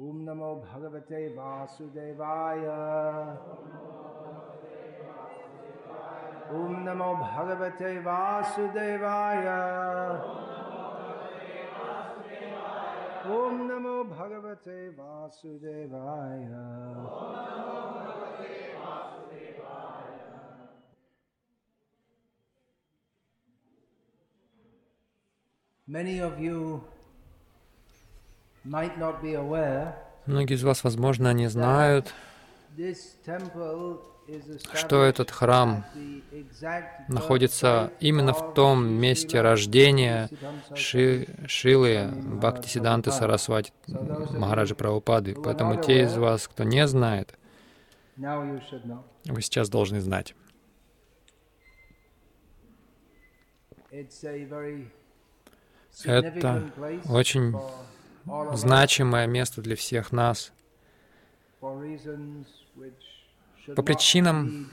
ओम नमो भगवते वासुदेवाय। ओम नमो भगवते वासुदेवाय। ॐ नमो भगवते वासुदेवाय। Many of you Многие из вас, возможно, не знают, что этот храм находится именно в том месте рождения Ши, Шилы Бхактисиданты Сарасвати Махараджи Прабхупады. Поэтому те из вас, кто не знает, вы сейчас должны знать. Это очень значимое место для всех нас по причинам,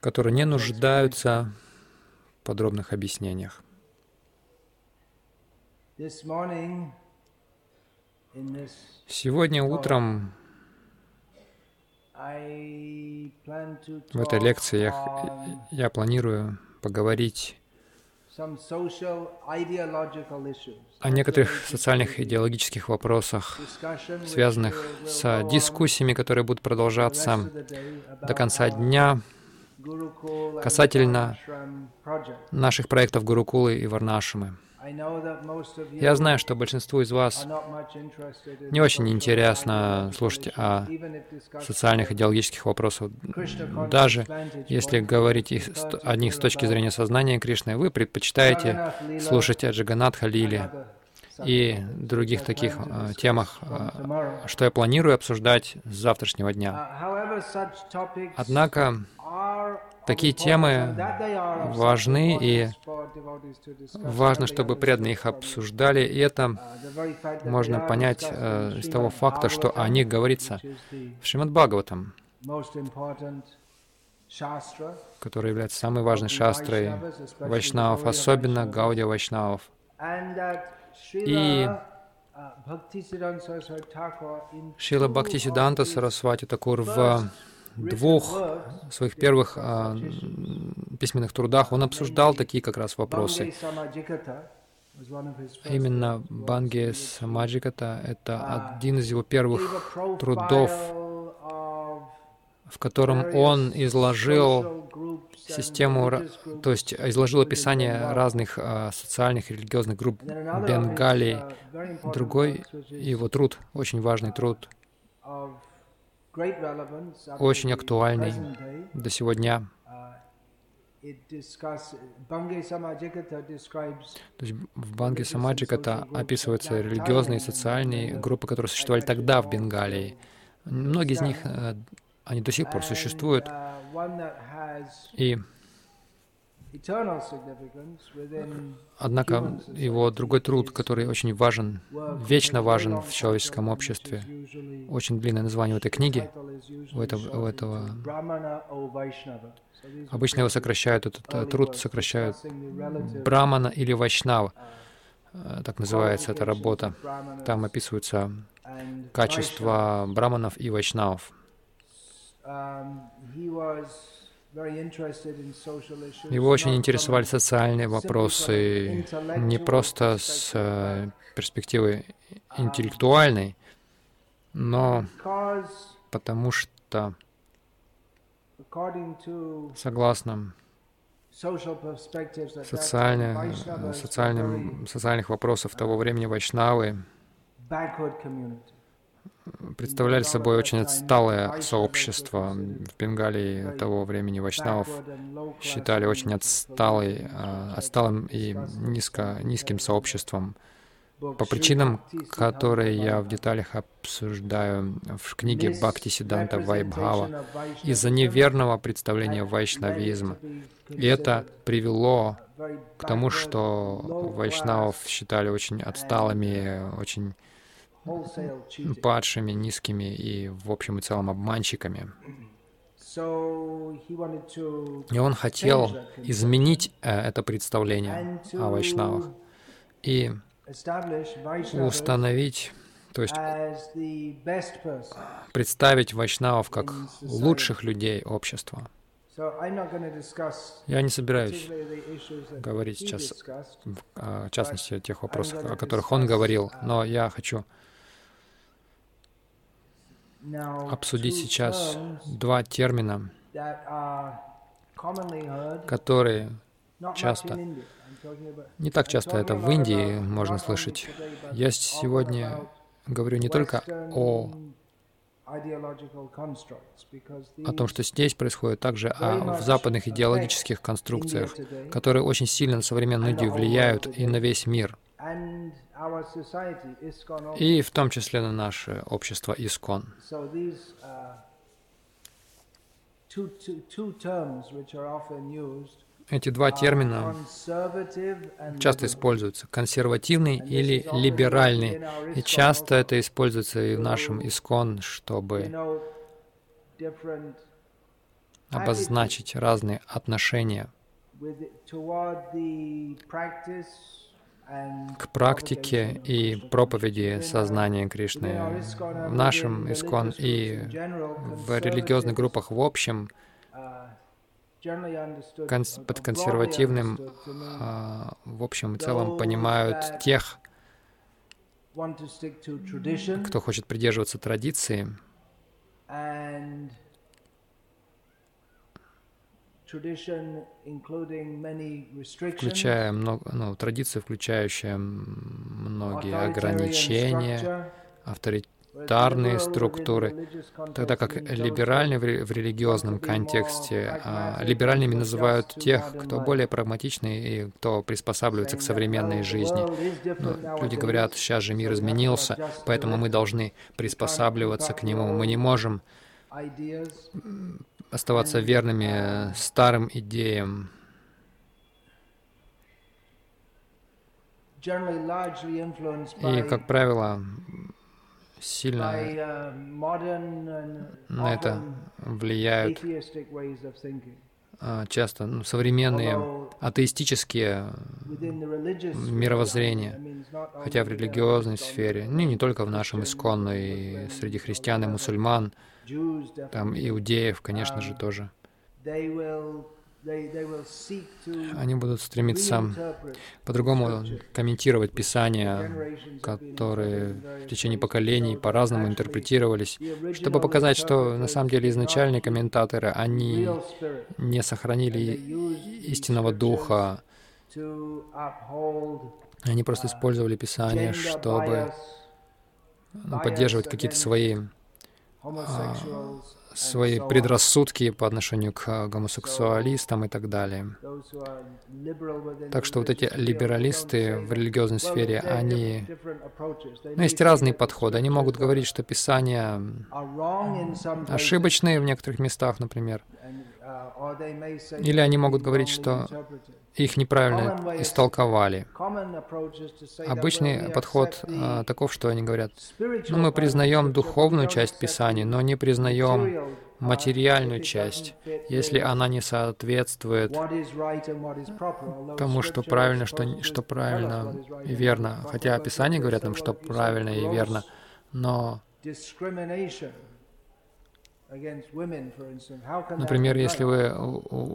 которые не нуждаются в подробных объяснениях. Сегодня утром в этой лекции я, я планирую поговорить о некоторых социальных и идеологических вопросах, связанных с дискуссиями, которые будут продолжаться до конца дня касательно наших проектов Гурукулы и Варнашимы. Я знаю, что большинству из вас не очень интересно слушать о социальных идеологических вопросах. Даже если говорить их о них с точки зрения сознания Кришны, вы предпочитаете слушать о Джаганатха Лиле и других таких э, темах, э, что я планирую обсуждать с завтрашнего дня. Однако такие темы важны, и важно, чтобы преданные их обсуждали, и это можно понять э, из того факта, что о них говорится в Шримад Бхагаватам, который является самой важной шастрой вайшнавов, особенно Гаудия вайшнавов. И Шила Бхактисиданта Сарасвати Такур в двух своих первых а, письменных трудах он обсуждал такие как раз вопросы. Именно Банги Самаджиката — это один из его первых трудов, в котором он изложил систему, то есть изложил описание разных а, социальных и религиозных групп Бенгалии. Другой его труд, очень важный труд, очень актуальный до сего дня. То есть в Банге Самаджиката описываются религиозные и социальные группы, которые существовали тогда в Бенгалии. Многие из них, э, они до сих пор существуют. И Однако его другой труд, который очень важен, вечно важен в человеческом обществе, очень длинное название у этой книги, у этого, у этого обычно его сокращают, этот э, труд сокращают Брамана или Вайшнава, э, так называется эта работа. Там описываются качества браманов и вайшнавов. Его очень интересовали социальные вопросы, не просто с э, перспективы интеллектуальной, но потому что, согласно социальных, социальным, социальных вопросов того времени вайшнавы представляли собой очень отсталое сообщество. В Бенгалии того времени вайшнавов считали очень отсталой, а, отсталым и низко, низким сообществом. По причинам, которые я в деталях обсуждаю в книге Бхакти Сиданта Вайбхава, из-за неверного представления вайшнавизма. И это привело к тому, что вайшнавов считали очень отсталыми, очень падшими, низкими и, в общем и целом, обманщиками. И он хотел изменить э, это представление о вайшнавах и установить То есть представить вайшнавов как лучших людей общества. Я не собираюсь говорить сейчас, discussed. в а, частности, о тех вопросах, о которых он говорил, но я хочу обсудить сейчас два термина, которые часто, не так часто это в Индии можно слышать. Я сегодня говорю не только о, о том, что здесь происходит, также о, в западных идеологических конструкциях, которые очень сильно на современную Индию влияют и на весь мир, и в том числе на наше общество Искон. Uh, Эти два термина часто используются. Консервативный или либеральный. И часто это используется и в нашем Искон, чтобы обозначить разные отношения к практике и проповеди сознания Кришны в нашем Искон и в религиозных группах в общем uh, под консервативным а, в общем и целом понимают тех, кто хочет придерживаться традиции, включая много, ну, традиции, включающие многие ограничения, авторитарные структуры, тогда как либеральный в ре- в религиозном контексте, а, либеральными называют тех, кто более прагматичный и кто приспосабливается к современной жизни. Ну, люди говорят, сейчас же мир изменился, поэтому мы должны приспосабливаться к нему. Мы не можем оставаться верными старым идеям, и, как правило, сильно uh, and на это влияют а, часто ну, современные атеистические мировоззрения, хотя в within религиозной сфере, ну не только в нашем искон, но и среди христиан и мусульман, там иудеев, конечно же, тоже. seek to Они будут стремиться по-другому комментировать Писания, которые в течение поколений по-разному интерпретировались, чтобы показать, что на самом деле изначальные комментаторы, они не сохранили истинного духа, они просто использовали Писание, чтобы ну, поддерживать какие-то свои, свои предрассудки по отношению к гомосексуалистам и так далее. Так что вот эти либералисты в религиозной сфере, они... Ну, есть разные подходы. Они могут говорить, что Писания ошибочные в некоторых местах, например. Uh, Или они могут говорить, что их неправильно истолковали. Обычный подход а, таков, что они говорят, ну, мы признаем духовную часть the но не признаем материальную часть, если она не соответствует тому, что правильно, что, что правильно и верно. Хотя Писания scripture говорят нам, что правильно и верно, но, например, если вы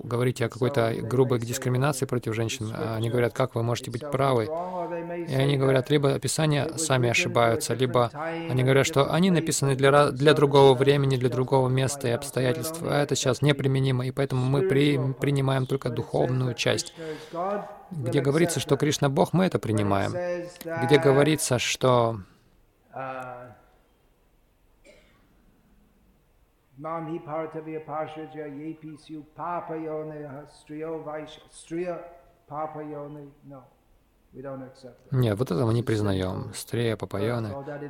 говорите о какой-то грубой дискриминации против женщин, а они говорят, как вы можете быть правы, и они говорят, либо Писания сами ошибаются, либо они говорят, что они написаны для, для другого времени, для другого места и обстоятельств, а это сейчас неприменимо, и поэтому мы при, принимаем только духовную часть. Где говорится, что Кришна Бог, мы это принимаем. Где говорится, что Papa yone striyo vaish striya papa yone. No, we don't accept that. нет, вот это мы не признаем. Стрия, папайоны,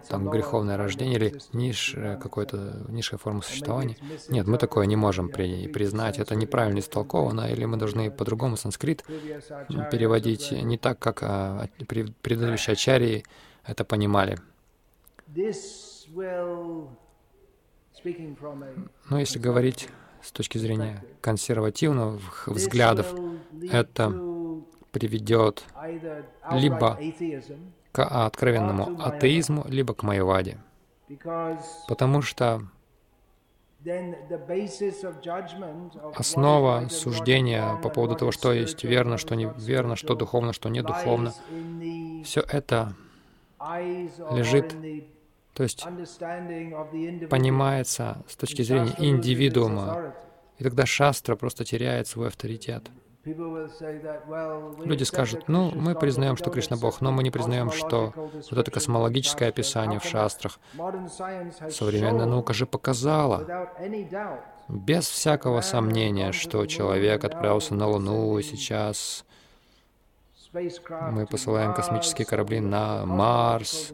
там греховное рождение или низшая какой-то низшая форма существования. Нет, мы такое не можем при- признать. Это неправильно истолковано, или мы должны по-другому санскрит переводить не так, как а, пред- предыдущие ачарьи это понимали. Но если говорить с точки зрения консервативных взглядов, это приведет либо к откровенному атеизму, либо к майяваде. Потому что основа суждения по поводу того, что есть верно, что неверно, что духовно, что не духовно, все это лежит, то есть понимается с точки зрения индивидуума, и тогда шастра просто теряет свой авторитет. Люди скажут, ну, мы признаем, что Кришна Бог, но мы не признаем, что вот это космологическое описание в шастрах. Современная наука же показала, без всякого сомнения, что человек отправился на Луну и сейчас мы посылаем космические корабли на Марс.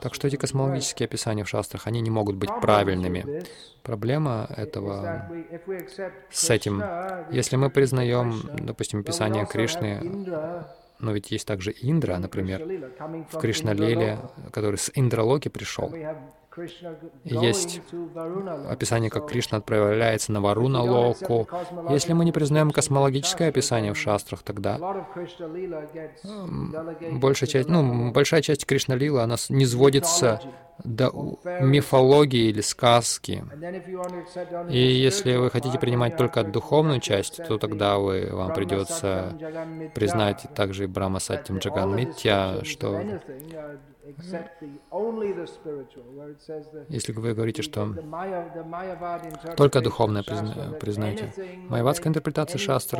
Так что эти космологические описания в шастрах, они не могут быть правильными. Проблема этого с этим, если мы признаем, допустим, описание Кришны, но ведь есть также Индра, например, в Кришна-лиле, который с Индралоки пришел. Есть описание, как Кришна отправляется на Варуна Локу. Если мы не признаем космологическое описание в шастрах, тогда большая часть, ну, большая часть Кришна Лила, она не сводится до мифологии или сказки. И если вы хотите принимать только духовную часть, то тогда вы, вам придется признать также и Брахма Сатьям Джаган Митья, что если вы говорите, что только духовное признаете, майявадская интерпретация шастр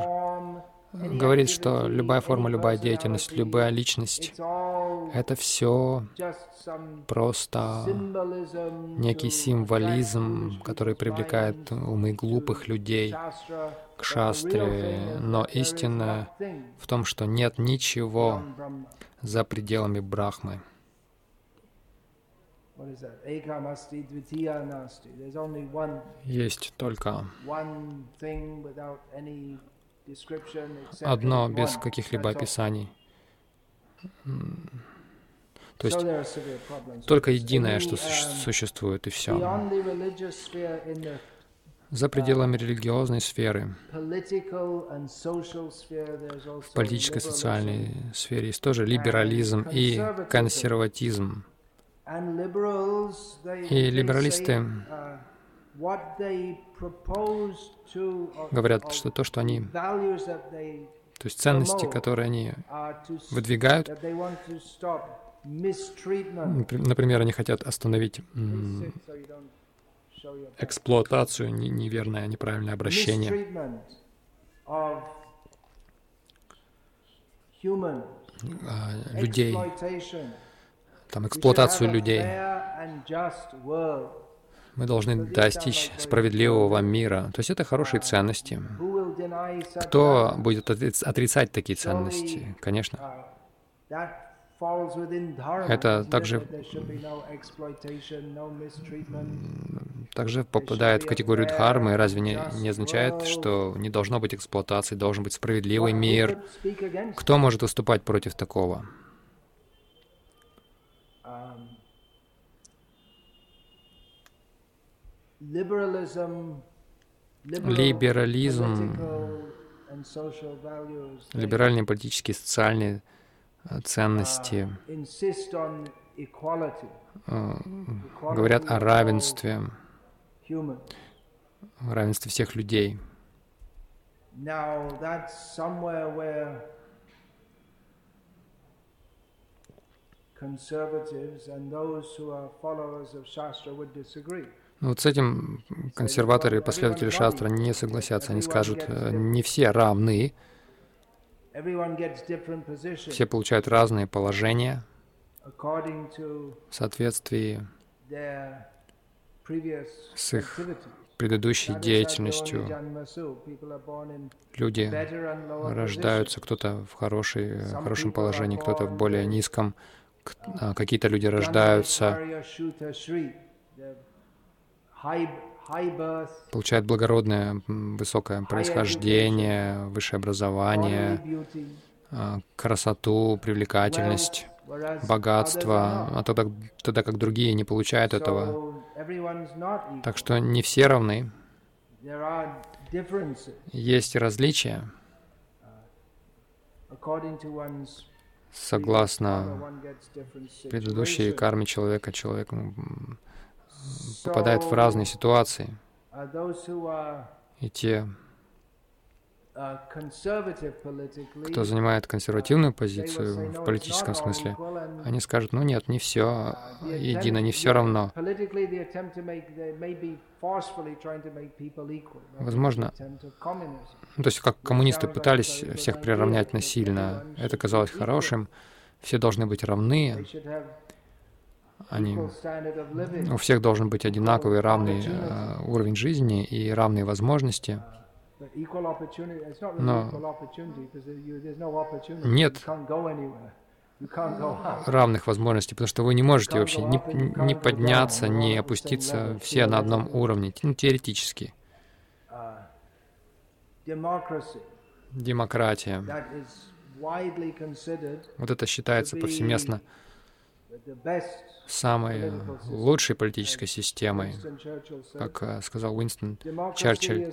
говорит, что любая форма, любая деятельность, любая личность — это все просто некий символизм, который привлекает умы глупых людей к шастре. Но истина в том, что нет ничего за пределами Брахмы. Есть только одно без каких-либо описаний. То есть только единое, что существует, и все. За пределами религиозной сферы, в политической и социальной сфере есть тоже либерализм и консерватизм. И либералисты говорят, что то, что они, то есть ценности, которые они выдвигают, например, они хотят остановить эксплуатацию, неверное, неправильное обращение. А, людей, там, эксплуатацию людей. Мы должны достичь справедливого мира. То есть это хорошие ценности. Кто будет отрицать такие ценности? Конечно. Это также, также попадает в категорию дхармы. Разве не, не означает, что не должно быть эксплуатации, должен быть справедливый мир? Кто может выступать против такого? Либерализм, либеральные политические и социальные э, ценности. э, говорят о равенстве, равенстве всех людей. Но вот с этим консерваторы и последователи шастра не согласятся. Они скажут, э, не все равны, все получают разные положения в соответствии с их предыдущей деятельностью. Люди рождаются, кто-то в хорошей, хорошем положении, кто-то в более низком, а какие-то люди рождаются получают благородное, высокое происхождение, высшее образование, а, красоту, привлекательность, богатство, а тогда, тогда как другие не получают этого. Так что не все равны. Есть различия согласно предыдущей карме человека, человек попадает в разные ситуации. И те, кто занимает консервативную позицию в политическом смысле, они скажут, ну нет, не все едино, не все равно. Возможно, ну, то есть как коммунисты пытались всех приравнять насильно, это казалось хорошим, все должны быть равны, они, у всех должен быть одинаковый, равный uh, уровень жизни и равные возможности. Но нет. Равных возможностей, потому что вы не можете вообще ни, ни подняться, ни опуститься все на одном уровне, ну, теоретически. Демократия. Вот это считается повсеместно самой лучшей политической системой, как э, сказал Уинстон Черчилль,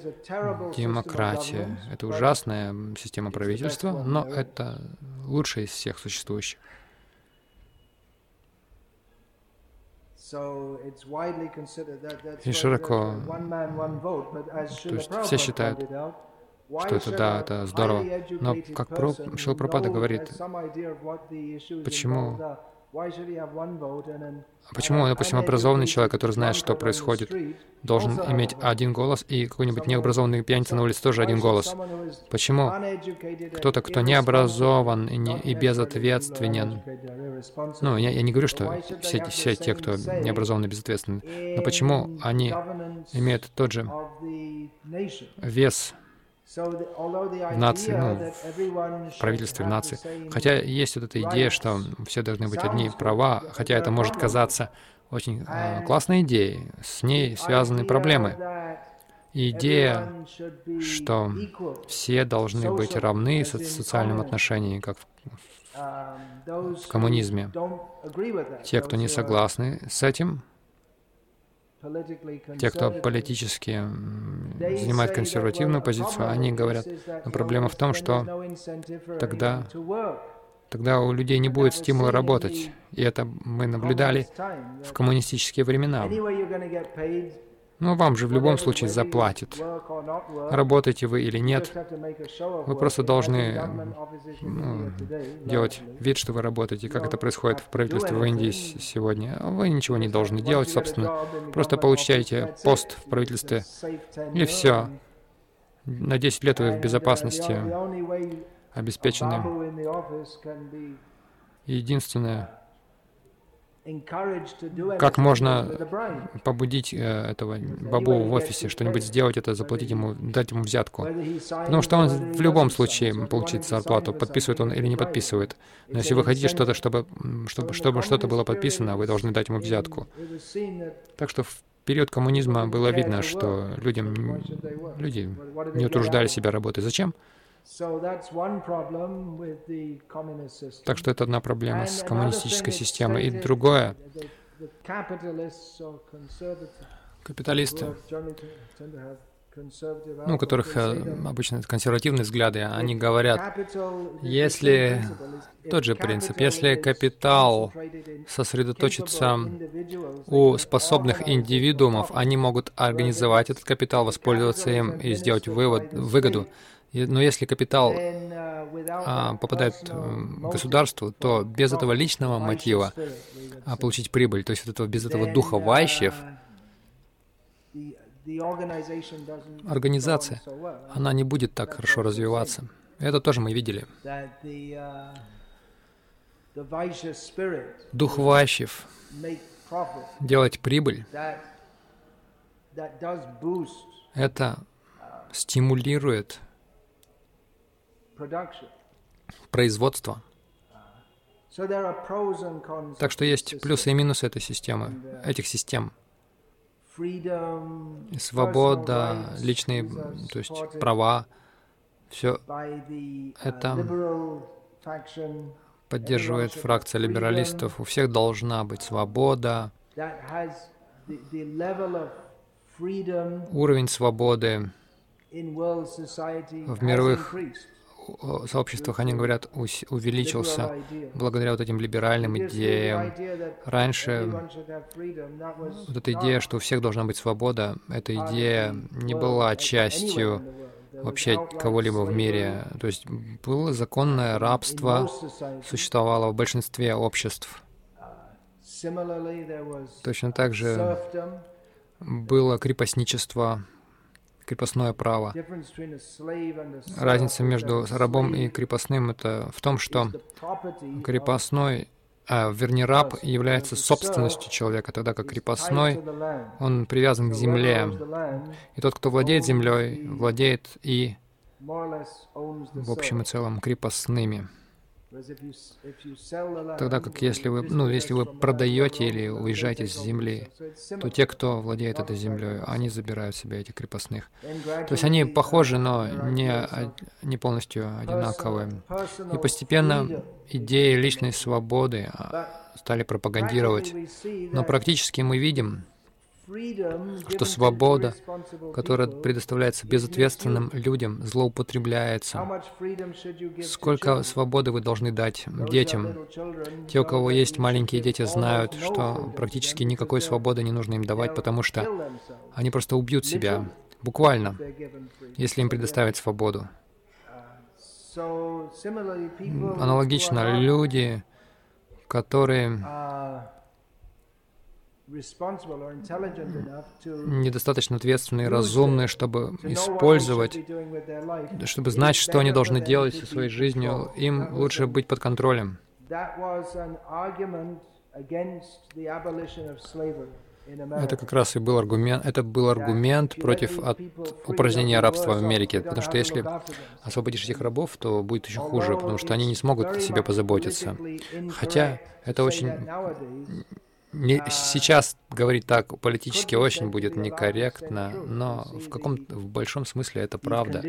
демократия — это ужасная система правительства, но это лучшая из всех существующих. И широко, то есть все считают, что это да, это здорово. Но как Шилпрапада говорит, почему почему, допустим, образованный человек, который знает, что происходит, должен иметь один голос, и какой-нибудь необразованный пьяница на улице тоже один голос? Почему? кто-то, кто не образован и, не, и безответственен, ну, я, я не говорю, что все, все те, кто не образованы безответственны, но почему они имеют тот же вес нации, ну, в правительстве, нации. Хотя есть вот эта идея, что все должны быть одни права, хотя это может казаться очень э, классной идеей, с ней связаны проблемы. И идея, что все должны быть равны в социальном отношении, как в, в коммунизме. Те, кто не согласны с этим, те, кто политически занимает консервативную позицию, они говорят, но проблема в том, что тогда, тогда у людей не будет стимула работать. И это мы наблюдали в коммунистические времена. Но вам же в любом случае заплатят. Работаете вы или нет, вы просто должны ну, делать вид, что вы работаете, как это происходит в правительстве в Индии сегодня. Вы ничего не должны делать, собственно. Просто получаете пост в правительстве, и все. На 10 лет вы в безопасности обеспечены. Единственное, как можно побудить э, этого бабу в офисе что-нибудь сделать, это заплатить ему, дать ему взятку? Потому что он в любом случае получит зарплату, подписывает он или не подписывает. Но если вы хотите что-то, чтобы, чтобы, чтобы что-то было подписано, вы должны дать ему взятку. Так что в период коммунизма было видно, что людям, люди не утруждали себя работой. Зачем? Так что это одна проблема с коммунистической системой. И другое, капиталисты, ну, у которых э, обычно консервативные взгляды, они говорят, если тот же принцип, если капитал сосредоточится у способных индивидуумов, они могут организовать этот капитал, воспользоваться им и сделать вывод, выгоду. Но если капитал а, попадает в государству, то без этого личного мотива а, получить прибыль, то есть вот этого, без этого духа вайщев, организация, она не будет так хорошо развиваться. Это тоже мы видели. Дух вайщев делать прибыль, это стимулирует производства. Так что есть плюсы и минусы этой системы, этих систем. свобода, личные, то есть права, все это поддерживает фракция либералистов. У всех должна быть свобода. Уровень свободы в мировых сообществах, они говорят, увеличился благодаря вот этим либеральным идеям. Раньше вот эта идея, что у всех должна быть свобода, эта идея не была частью вообще кого-либо в мире. То есть было законное рабство, существовало в большинстве обществ. Точно так же было крепостничество, крепостное право. Разница между рабом и крепостным это в том, что крепостной, а, вернее, раб является собственностью человека, тогда как крепостной, он привязан к земле. И тот, кто владеет землей, владеет и, в общем и целом, крепостными. Тогда как если вы, ну, если вы продаете или уезжаете с земли, то те, кто владеет этой землей, они забирают себе этих крепостных. То есть они похожи, но не, не полностью одинаковые. И постепенно идеи личной свободы а, стали пропагандировать. Но практически мы видим, что свобода, которая предоставляется безответственным людям, злоупотребляется. Сколько свободы вы должны дать детям? Те, у кого есть маленькие дети, знают, что практически никакой свободы не нужно им давать, потому что они просто убьют себя, буквально, если им предоставить свободу. Аналогично, люди, которые недостаточно ответственные и разумные, чтобы использовать, чтобы знать, что они должны делать со своей жизнью. Им лучше быть под контролем. Это как раз и был аргумент, это был аргумент против от упразднения рабства в Америке, потому что если освободишь этих рабов, то будет еще хуже, потому что они не смогут о себе позаботиться. Хотя это очень не, сейчас говорить так политически очень будет некорректно, но в каком в большом смысле это правда.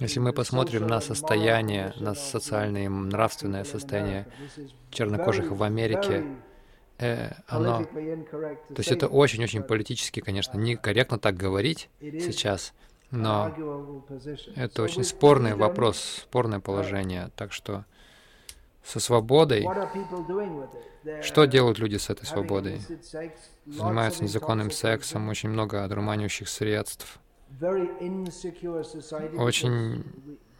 Если мы посмотрим на состояние, на социальное и нравственное состояние чернокожих в Америке, э, оно, то есть это очень-очень политически, конечно, некорректно так говорить сейчас, но это очень спорный вопрос, спорное положение, так что со свободой. Что делают люди с этой свободой? Занимаются незаконным сексом, очень много одурманивающих средств. Очень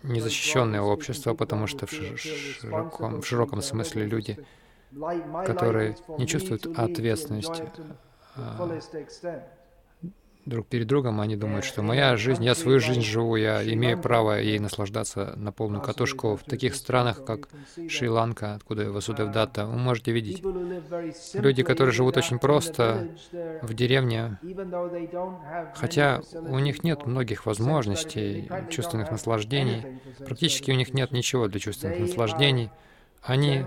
незащищенное общество, потому что в широком, в широком смысле люди, которые не чувствуют ответственности друг перед другом, они думают, что моя жизнь, я свою жизнь живу, я имею право ей наслаждаться на полную катушку. В таких странах, как Шри-Ланка, откуда Васудевдата, вы можете видеть люди, которые живут очень просто в деревне, хотя у них нет многих возможностей, чувственных наслаждений, практически у них нет ничего для чувственных наслаждений, они,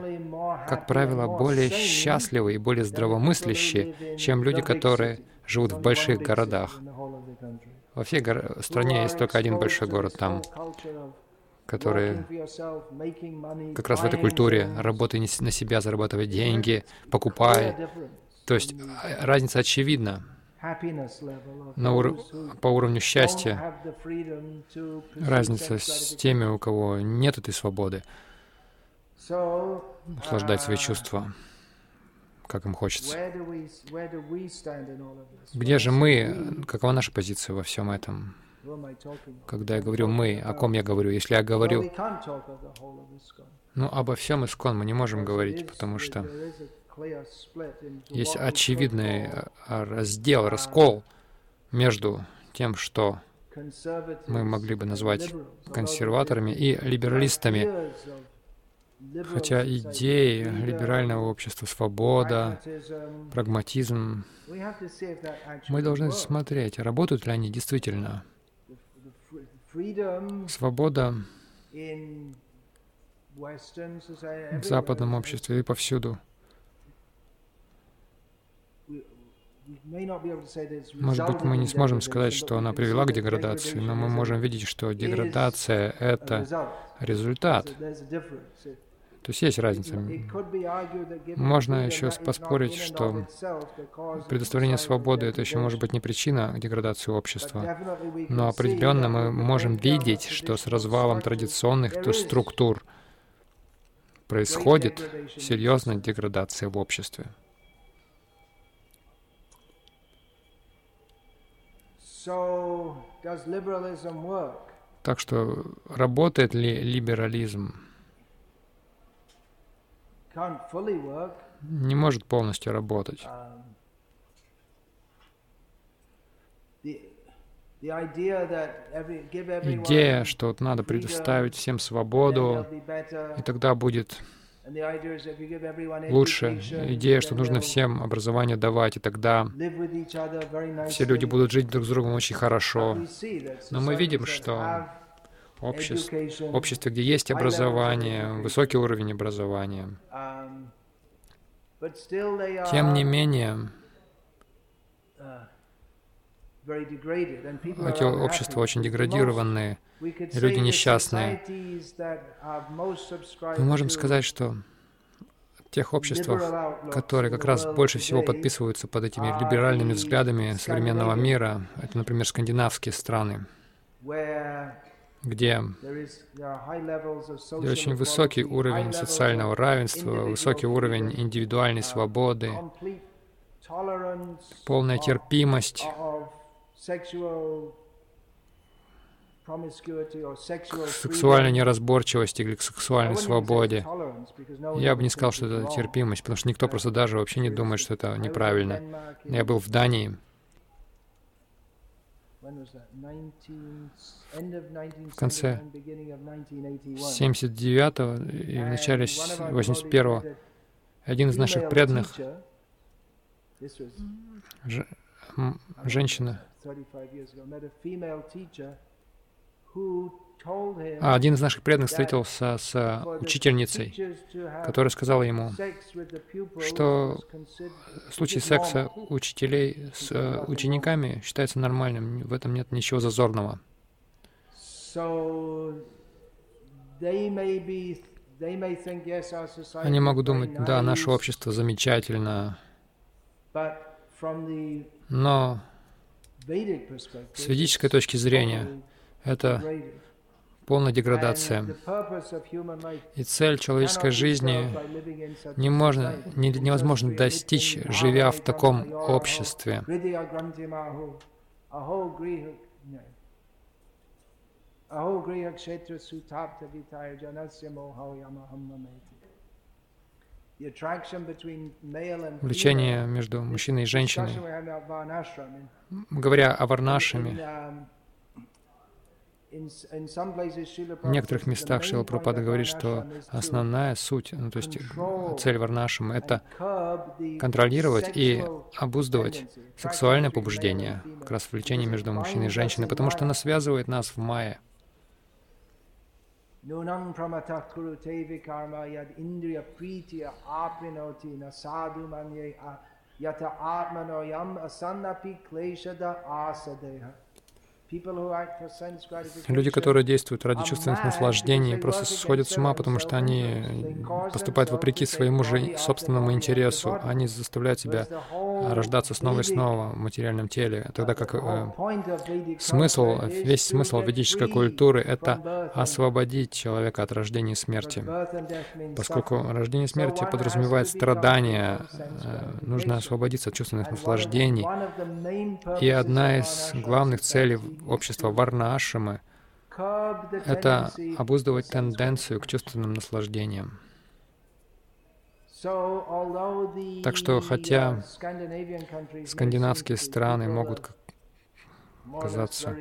как правило, более счастливы и более здравомыслящие, чем люди, которые живут в больших городах. Во всей гор... стране есть только один большой город там, который как раз в этой культуре работай на себя, зарабатывай деньги, покупай. То есть а, разница очевидна. На ур... по уровню счастья разница с теми, у кого нет этой свободы наслаждать свои чувства как им хочется. Где же мы? Какова наша позиция во всем этом? Когда я говорю «мы», о ком я говорю? Если я говорю... Ну, обо всем искон мы не можем говорить, потому что есть очевидный э, раздел, раскол между тем, что мы могли бы назвать консерваторами и либералистами, Хотя идеи либерального общества, свобода, прагматизм, мы должны смотреть, работают ли они действительно. Свобода в западном обществе и повсюду. Может быть, мы не сможем сказать, что она привела к деградации, но мы можем видеть, что деградация — это результат. То есть есть разница. Можно еще поспорить, что предоставление свободы — это еще может быть не причина деградации общества, но определенно мы можем видеть, что с развалом традиционных структур происходит серьезная деградация в обществе. Так что работает ли либерализм? Не может полностью работать. Um, Идея, что вот надо предоставить всем свободу, и тогда будет лучше. Идея, что нужно всем образование давать, и тогда все люди будут жить друг с другом очень хорошо. Но мы видим, что обществе, обществе, где есть образование, высокий уровень образования, тем не менее, эти общества очень деградированные, люди несчастные. Мы можем сказать, что тех обществах, которые как раз больше всего подписываются под этими либеральными взглядами современного мира, это, например, скандинавские страны, где, где очень высокий уровень социального равенства, высокий уровень индивидуальной свободы, полная терпимость к сексуальной неразборчивости или к сексуальной свободе. Я бы не сказал, что это терпимость, потому что никто просто даже вообще не думает, что это неправильно. Я был в Дании. В конце 79-го и в начале 81-го один из наших преданных, женщина, один из наших преданных встретился с учительницей, которая сказала ему, что случай секса учителей с э, учениками считается нормальным, в этом нет ничего зазорного. Они могут думать, да, наше общество замечательно, но с ведической точки зрения это полная деградация. И цель человеческой жизни не можно, не, невозможно достичь, живя в таком обществе. Влечение между мужчиной и женщиной. Говоря о варнашами, в некоторых местах Шила Прабхупада говорит, что основная суть, ну, то есть цель Варнашима — это контролировать и обуздывать сексуальное побуждение, как раз влечение между мужчиной и женщиной, потому что оно связывает нас в майе. Нунам прамата куруте викарма яд индрия прития апринoti на саду манье ята атмано ям асаннапи клешада асадеха. Люди, которые действуют ради чувственных наслаждений, просто сходят с ума, потому что они поступают вопреки своему же собственному интересу. Они заставляют себя рождаться снова и снова в материальном теле, тогда как э, смысл, весь смысл ведической культуры — это освободить человека от рождения и смерти. Поскольку рождение и смерти подразумевает страдания, э, нужно освободиться от чувственных наслаждений. И одна из главных целей общества Варна-ашрамы — это обуздывать тенденцию к чувственным наслаждениям. Так что, хотя скандинавские страны могут казаться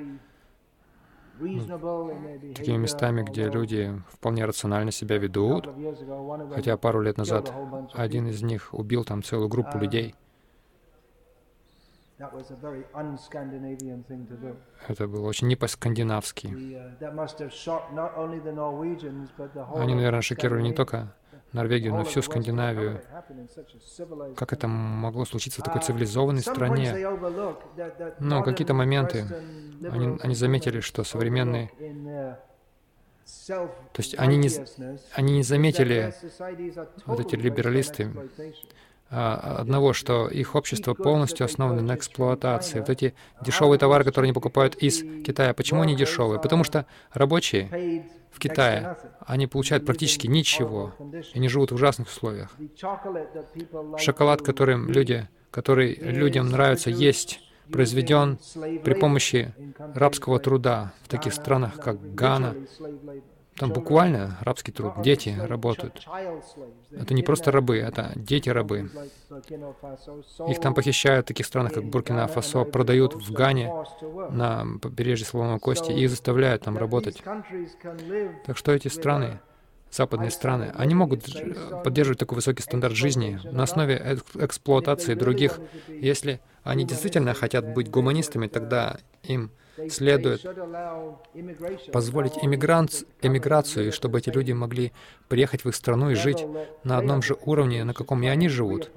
такими местами, где люди вполне рационально себя ведут, хотя пару лет назад один из них убил там целую группу людей — это было очень не по-скандинавски. Они, наверное, шокировали не только Норвегию, но всю Скандинавию. Как это могло случиться в такой uh, цивилизованной стране? Но какие-то моменты, они, они заметили, что современные То есть они не, они не заметили, вот эти либералисты, одного, что их общество полностью основано на эксплуатации. Вот эти дешевые товары, которые они покупают из Китая, почему они дешевые? Потому что рабочие в Китае, они получают практически ничего, и они живут в ужасных условиях. Шоколад, которым люди, который людям нравится есть, произведен при помощи рабского труда в таких странах, как Гана, там буквально рабский труд. Дети работают. Это не просто рабы, это дети-рабы. Их там похищают в таких странах, как Буркина-Фасо, продают в Гане на побережье Слоновой Кости и их заставляют там работать. Так что эти страны, западные страны, они могут поддерживать такой высокий стандарт жизни на основе эксплуатации других. Если они действительно хотят быть гуманистами, тогда им следует позволить иммигрант, эмиграцию, чтобы эти люди могли приехать в их страну и жить на одном же уровне, на каком и они живут.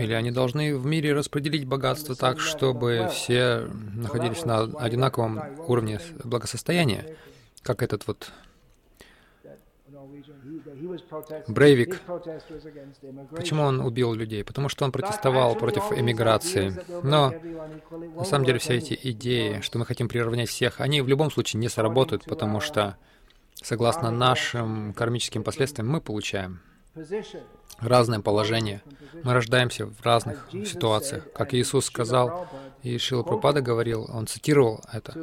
Или они должны в мире распределить богатство так, чтобы все находились на одинаковом уровне благосостояния, как этот вот Брейвик. Почему он убил людей? Потому что он протестовал против эмиграции. Но на самом деле все эти идеи, что мы хотим приравнять всех, они в любом случае не сработают, потому что согласно нашим кармическим последствиям мы получаем разное положение. Мы рождаемся в разных ситуациях. Как Иисус сказал, и Шила Пропада говорил, он цитировал это.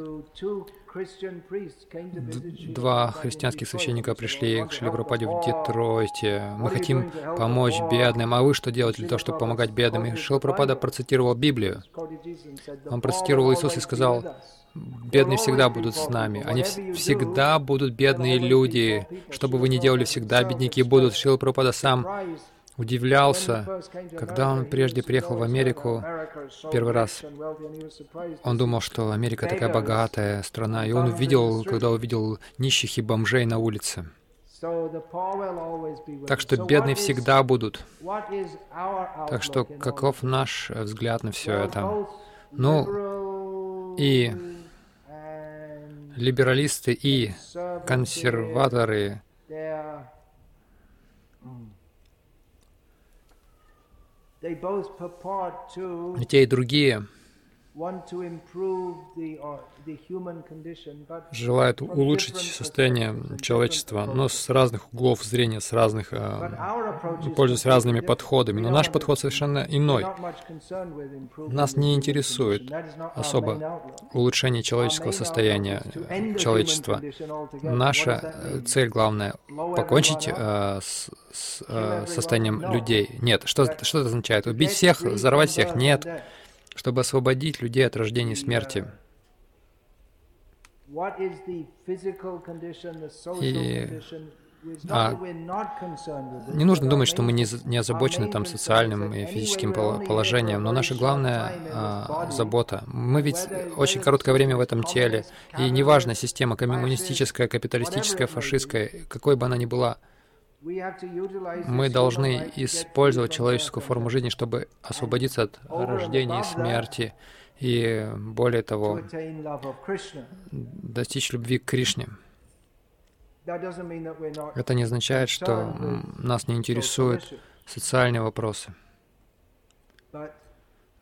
Два христианских священника пришли к Шилипрападе в Детройте. Мы хотим помочь бедным, а вы что делаете для того, чтобы помогать бедным? И Шилапрапада процитировал Библию. Он процитировал Иисуса и сказал, бедные всегда будут с нами. Они всегда будут бедные люди. Что бы вы ни делали, всегда бедняки будут. Шила Прабхупада сам удивлялся, когда он прежде приехал в Америку первый раз. Он думал, что Америка такая богатая страна, и он увидел, когда увидел нищих и бомжей на улице. Так что бедные всегда будут. Так что каков наш взгляд на все это? Ну, и либералисты, и консерваторы и те, и другие желают улучшить состояние человечества, но с разных углов зрения, с разных, э, пользуясь разными подходами. Но наш подход совершенно иной. Нас не интересует особо улучшение человеческого состояния человечества. Наша э, цель главная — покончить э, с, с э, состоянием людей. Нет. Что, что это означает? Убить всех, взорвать всех? Нет чтобы освободить людей от рождения и смерти. И а не нужно думать, что мы не, не озабочены там социальным и физическим положением, но наша главная а, забота. Мы ведь очень короткое время в этом теле, и неважно, система коммунистическая, капиталистическая, фашистская, какой бы она ни была, мы должны использовать человеческую форму жизни, чтобы освободиться от рождения и смерти, и более того, достичь любви к Кришне. Это не означает, что нас не интересуют социальные вопросы.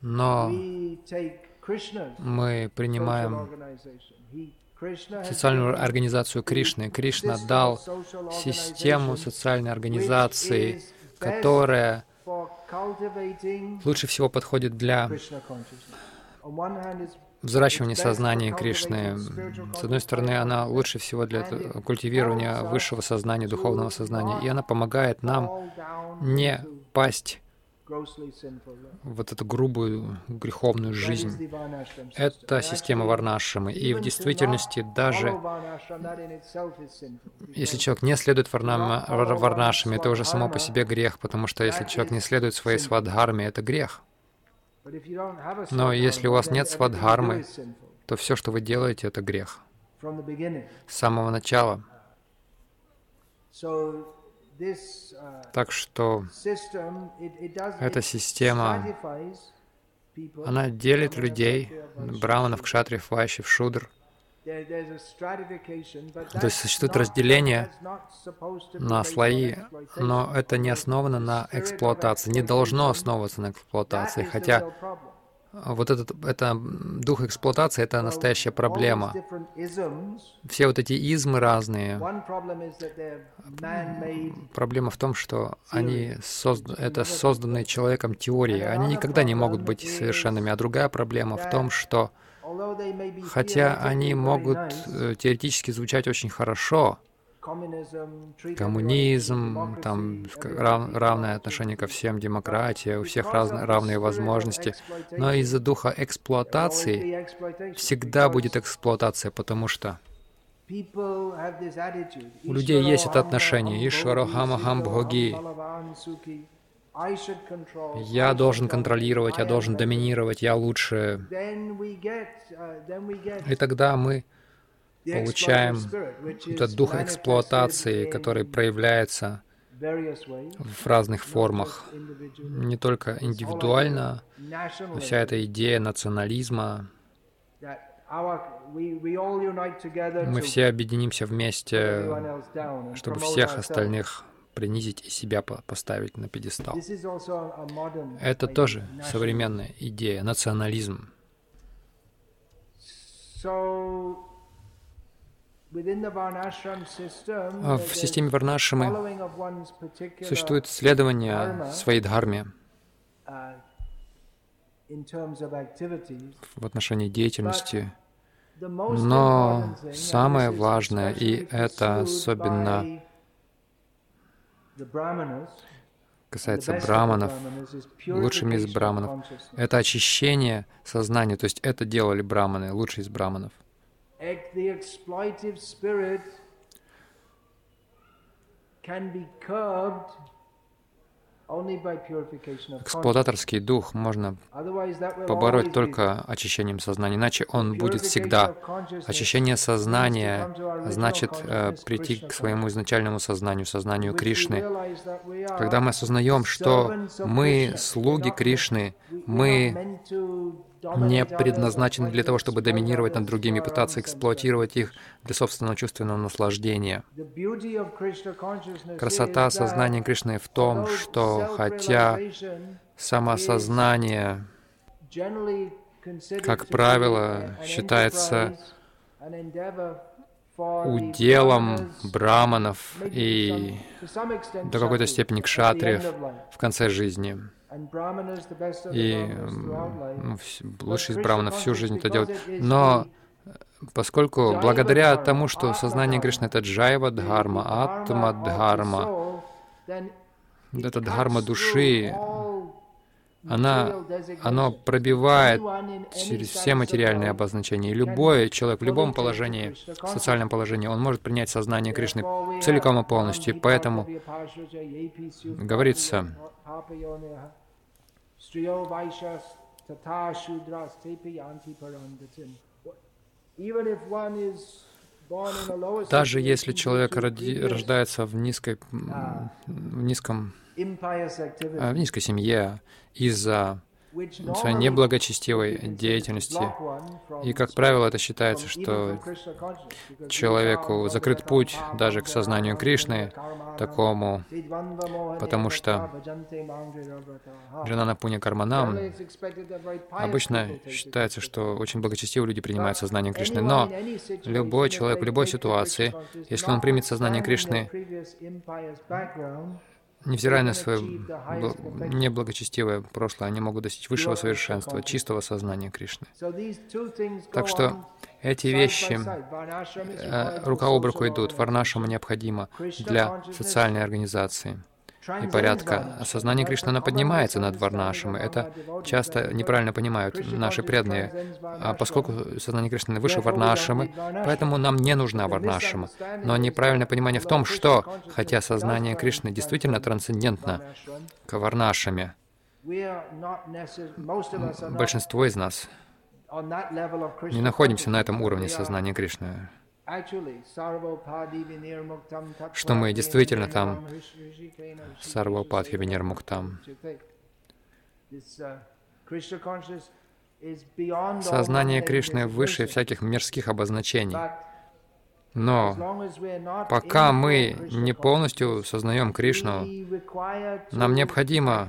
Но мы принимаем социальную организацию Кришны. Кришна дал систему социальной организации, которая лучше всего подходит для взращивания сознания Кришны. С одной стороны, она лучше всего для культивирования высшего сознания, духовного сознания, и она помогает нам не пасть вот эту грубую греховную жизнь. Это система Варнашамы. И в действительности даже если человек не следует Варнашаме, это уже само по себе грех, потому что если человек не следует своей свадхарме, это грех. Но если у вас нет свадхармы, то все, что вы делаете, это грех. С самого начала. Так что эта система, она делит людей, браманов, кшатриев, вайшев, шудр. То есть существует разделение на слои, но это не основано на эксплуатации, не должно основываться на эксплуатации, хотя вот этот это дух эксплуатации — это настоящая проблема. Все вот эти измы разные. Проблема в том, что они созда это созданные человеком теории. Они никогда не могут быть совершенными. А другая проблема в том, что хотя они могут э, теоретически звучать очень хорошо, коммунизм, там равное отношение ко всем, демократия, у всех раз, равные возможности. Но из-за духа эксплуатации всегда будет эксплуатация, потому что у людей есть это отношение. Ишварахамахам Бхоги. Я должен контролировать, я должен доминировать, я лучше. И тогда мы получаем этот дух эксплуатации, который проявляется в разных формах, не только индивидуально, но вся эта идея национализма, мы все объединимся вместе, чтобы всех остальных принизить и себя поставить на пьедестал. Это тоже современная идея, национализм. В системе Варнашрамы существует следование своей дхарме. uh, в отношении деятельности, но самое важное, и это особенно касается браманов, лучшими из браманов, это очищение сознания, то есть это делали браманы, лучшие из браманов — the exploitive spirit can be curbed Эксплуататорский дух можно побороть только очищением сознания, иначе он будет всегда. Очищение сознания значит э, прийти к своему изначальному сознанию, сознанию Кришны. Когда мы осознаем, что мы слуги Кришны, мы не предназначены для того, чтобы доминировать над другими, пытаться эксплуатировать их для собственного чувственного наслаждения. Красота сознания Кришны в том, что хотя самосознание, как правило, считается уделом браманов и до какой-то степени кшатриев в конце жизни. И ну, лучший из браманов всю жизнь это делает. Но поскольку благодаря тому, что сознание Кришны — это джайва дхарма, атма дхарма, это дхарма души, она, оно пробивает через все материальные обозначения. И любой человек в любом положении, социальном положении, он может принять сознание Кришны целиком и полностью. И поэтому говорится, даже если человек роди, рождается в, низкой, в низком в низкой семье из-за своей неблагочестивой деятельности. И, как правило, это считается, что человеку закрыт путь даже к сознанию Кришны, такому, потому что Джанана Пуня Карманам обычно считается, что очень благочестивые люди принимают сознание Кришны. Но любой человек в любой ситуации, если он примет сознание Кришны, невзирая на свое неблагочестивое прошлое, они могут достичь высшего совершенства, чистого сознания Кришны. Так что эти вещи э, рука об руку идут. Варнашама необходимо для социальной организации и порядка. Сознание Кришны, оно поднимается над Варнашами. Это часто неправильно понимают наши преданные. А поскольку сознание Кришны выше Варнашамы, поэтому нам не нужна Варнашама. Но неправильное понимание в том, что, хотя сознание Кришны действительно трансцендентно к Варнашаме, большинство из нас не находимся на этом уровне сознания Кришны что мы действительно там Сарвападхи Венермуктам. Сознание Кришны выше всяких мирских обозначений. Но пока мы не полностью сознаем Кришну, нам необходимо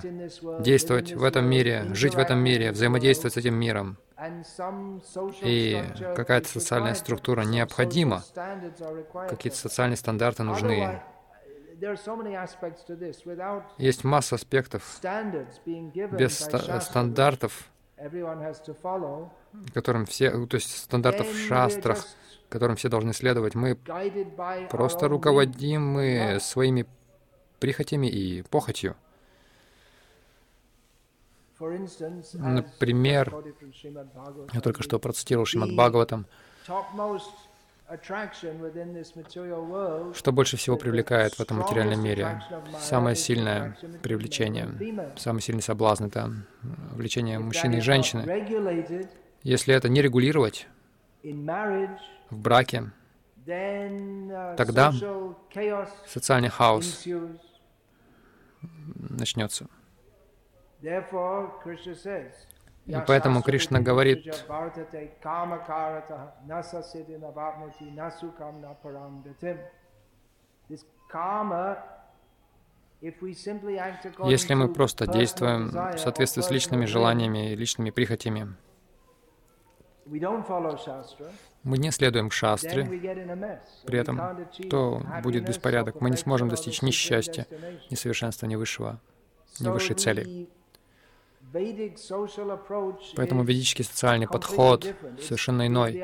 действовать в этом мире, жить в этом мире, взаимодействовать с этим миром. И какая-то социальная структура необходима, какие-то социальные стандарты нужны. Есть масса аспектов. Без ста стандартов, которым все, то есть стандартов в шастрах, которым все должны следовать, мы просто руководимы своими прихотями и похотью. Например, я только что процитировал Шримад Бхагаватам, что больше всего привлекает в этом материальном мире? Самое сильное привлечение, самый сильный соблазн — это влечение мужчины и женщины. Если это не регулировать в браке, тогда социальный хаос начнется. И поэтому Кришна говорит, если мы просто действуем в соответствии с личными желаниями и личными прихотями, мы не следуем шастре, при этом то будет беспорядок. Мы не сможем достичь ни счастья, ни совершенства, ни высшего, ни высшей цели. Поэтому ведический социальный подход совершенно иной.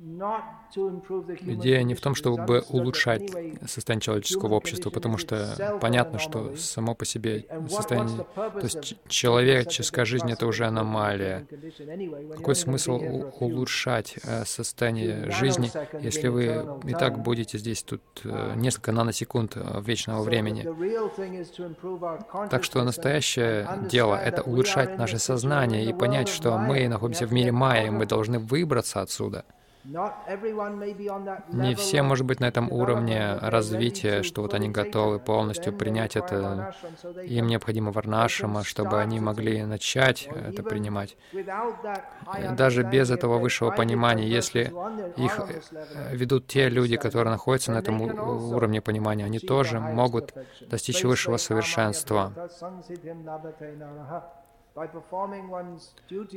Идея не в том, чтобы улучшать состояние человеческого общества, потому что понятно, что само по себе состояние... То есть человеческая жизнь — это уже аномалия. Какой смысл улучшать э, состояние жизни, если вы и так будете здесь тут э, несколько наносекунд э, вечного времени? Так что настоящее дело — это улучшать наше сознание и понять, что мы находимся в мире Майи, и мы должны выбраться отсюда — не все, может быть, на этом уровне развития, что вот они готовы полностью принять это. Им необходимо варнашама, чтобы они могли начать это принимать. Даже без этого высшего понимания, если их э, ведут те люди, которые находятся на этом уровне понимания, они тоже могут достичь высшего совершенства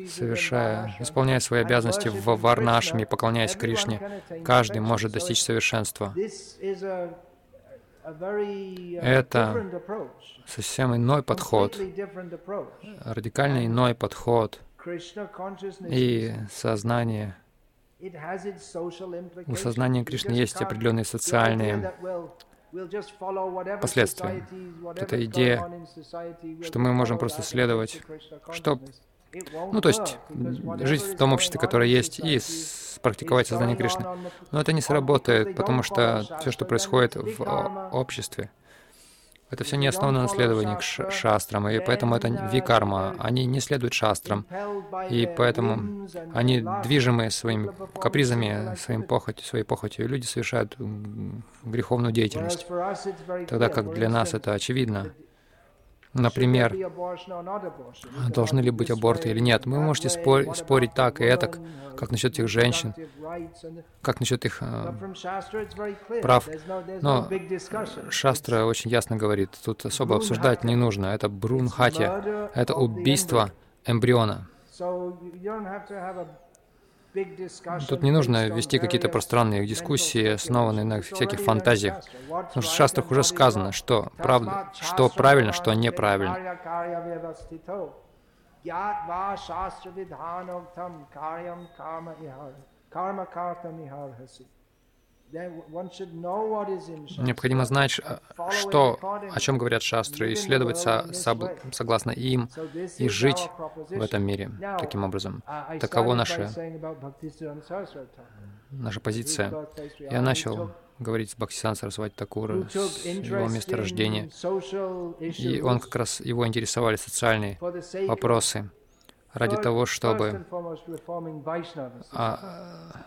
совершая, исполняя свои обязанности в Варнашами, поклоняясь Кришне, каждый может достичь совершенства. Это совсем иной подход, радикально иной подход. И сознание, у сознания Кришны есть определенные социальные последствия. Это идея, что мы можем просто следовать, что ну, то есть жить в том обществе, которое есть, и практиковать сознание Кришны. Но это не сработает, потому что все, что происходит в обществе, это все не основано на следовании к шастрам, и поэтому это викарма. Они не следуют шастрам, и поэтому они движимы своими капризами, своим похотью, своей похотью, и люди совершают греховную деятельность. Тогда как для нас это очевидно. Например, должны ли быть аборты или нет. Вы можете спор спорить так и это, как насчет этих женщин, как насчет их э, прав. Но Шастра очень ясно говорит, тут особо обсуждать не нужно. Это брунхати, это убийство эмбриона. Тут не нужно вести какие-то пространные дискуссии, основанные на всяких фантазиях. Потому что в шастрах уже сказано, что правда, что правильно, что неправильно. Необходимо знать, что, о чем говорят шастры, и следовать со, со, согласно им, и жить в этом мире таким образом. Таково наше, наша позиция. Я начал говорить с Бхактисан Сарасвати Такура, с его места рождения, и он как раз, его интересовали социальные вопросы ради того, чтобы а,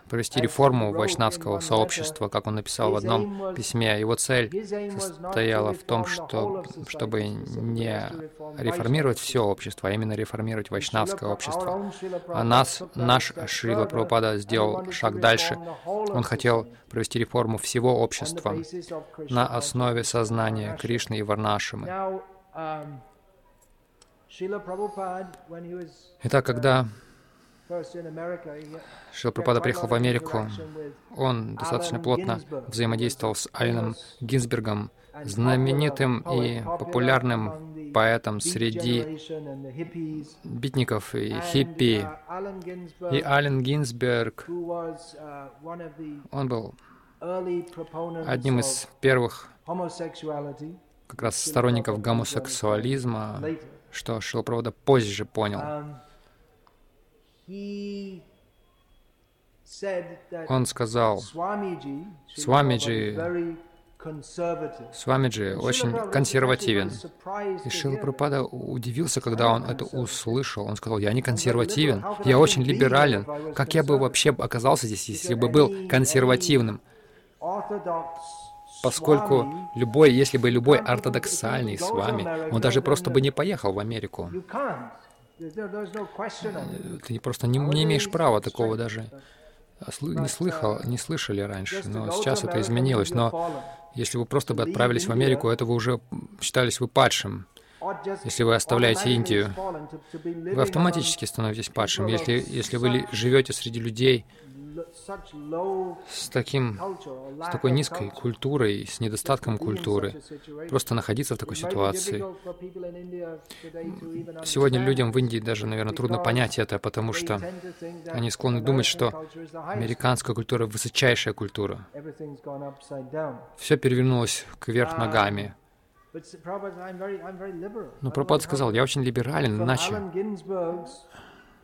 провести реформу вайшнавского сообщества, как он написал в одном письме. Его цель состояла в том, что, чтобы не реформировать все общество, а именно реформировать вайшнавское общество. А нас, наш Шрила Прабхупада сделал шаг дальше. Он хотел провести реформу всего общества на основе сознания Кришны и Варнашимы. Итак, когда Шила Прабхупада приехал в Америку, он достаточно плотно взаимодействовал с Алином Гинзбергом, знаменитым и популярным поэтом среди битников и хиппи. И Ален Гинзберг, он был одним из первых как раз сторонников гомосексуализма, что Шилпровода позже понял. Он сказал, Свамиджи, Свамиджи очень консервативен. И Шила Прабхупада удивился, когда он это услышал. Он сказал, я не консервативен, я очень либерален. Как я бы вообще оказался здесь, если бы был консервативным? Поскольку любой, если бы любой ортодоксальный с вами, он даже просто бы не поехал в Америку. Ты просто не, не имеешь права такого даже не слыхал, не слышали раньше, но сейчас это изменилось. Но если вы просто бы отправились в Америку, это вы уже считались вы падшим. Если вы оставляете Индию, вы автоматически становитесь падшим. Если, если вы живете среди людей, с, таким, с такой низкой культурой, с недостатком культуры, просто находиться в такой ситуации. Сегодня людям в Индии даже, наверное, трудно понять это, потому что они склонны думать, что американская культура — высочайшая культура. Все перевернулось кверх ногами. Но Прабхупад сказал, я очень либерален, иначе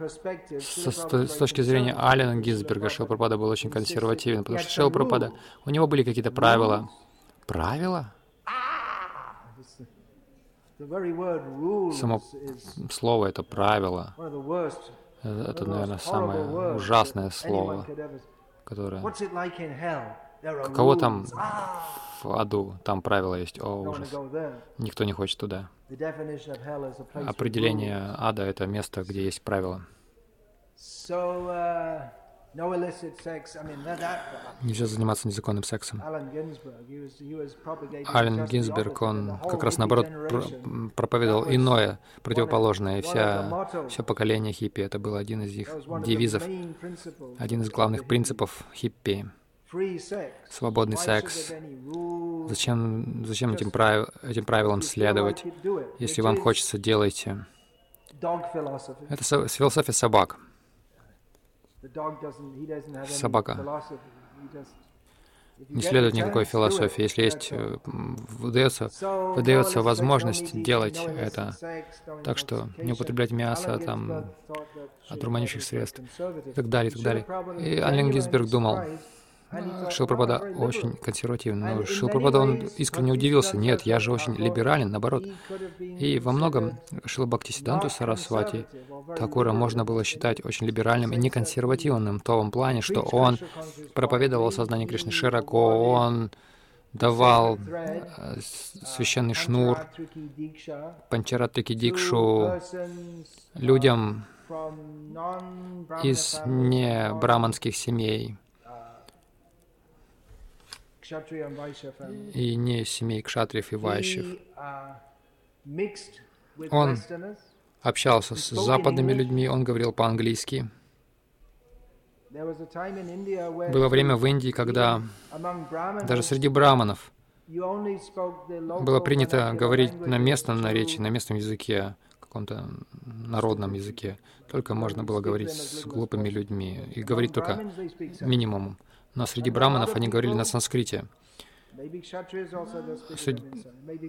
с, с точки зрения Алина Гинзберга Шилпрапада был очень консервативен, потому что Шилпрапада, у него были какие-то правила. Правила? Само слово — это правило. Это, наверное, самое ужасное слово, которое... Каково там в аду? Там правила есть. О, ужас. Никто не хочет туда. Определение ада — это место, где есть правила. Uh, Нельзя заниматься незаконным сексом. Ален Гинзберг, он как раз наоборот проповедовал иное, противоположное. И вся, все поколение хиппи, это был один из их девизов, один из главных принципов хиппи. Свободный секс. Зачем, зачем этим, прав, этим правилам следовать? Если вам хочется, делайте. Это философия собак. Собака не следует никакой философии. Если есть, выдается, выдается возможность делать это. Так что не употреблять мясо, там, одурманивающих средств и так далее, и так далее. И Ален Гинзберг думал, Шилпрапада очень консервативный, но Шилпрапада, он искренне удивился. Нет, я же очень либерален, наоборот. И во многом Шилабхактисиданту Сарасвати Такура можно было считать очень либеральным и неконсервативным в том плане, что он проповедовал сознание Кришны широко, он давал э, священный шнур, панчаратрики дикшу людям из не браманских семей и не семей кшатриев и вайшев. Он общался с западными людьми, он говорил по-английски. Было время в Индии, когда даже среди браманов было принято говорить на местном наречии, на местном языке, каком-то народном языке. Только можно было говорить с глупыми людьми и говорить только минимум. Но среди браманов они говорили на санскрите.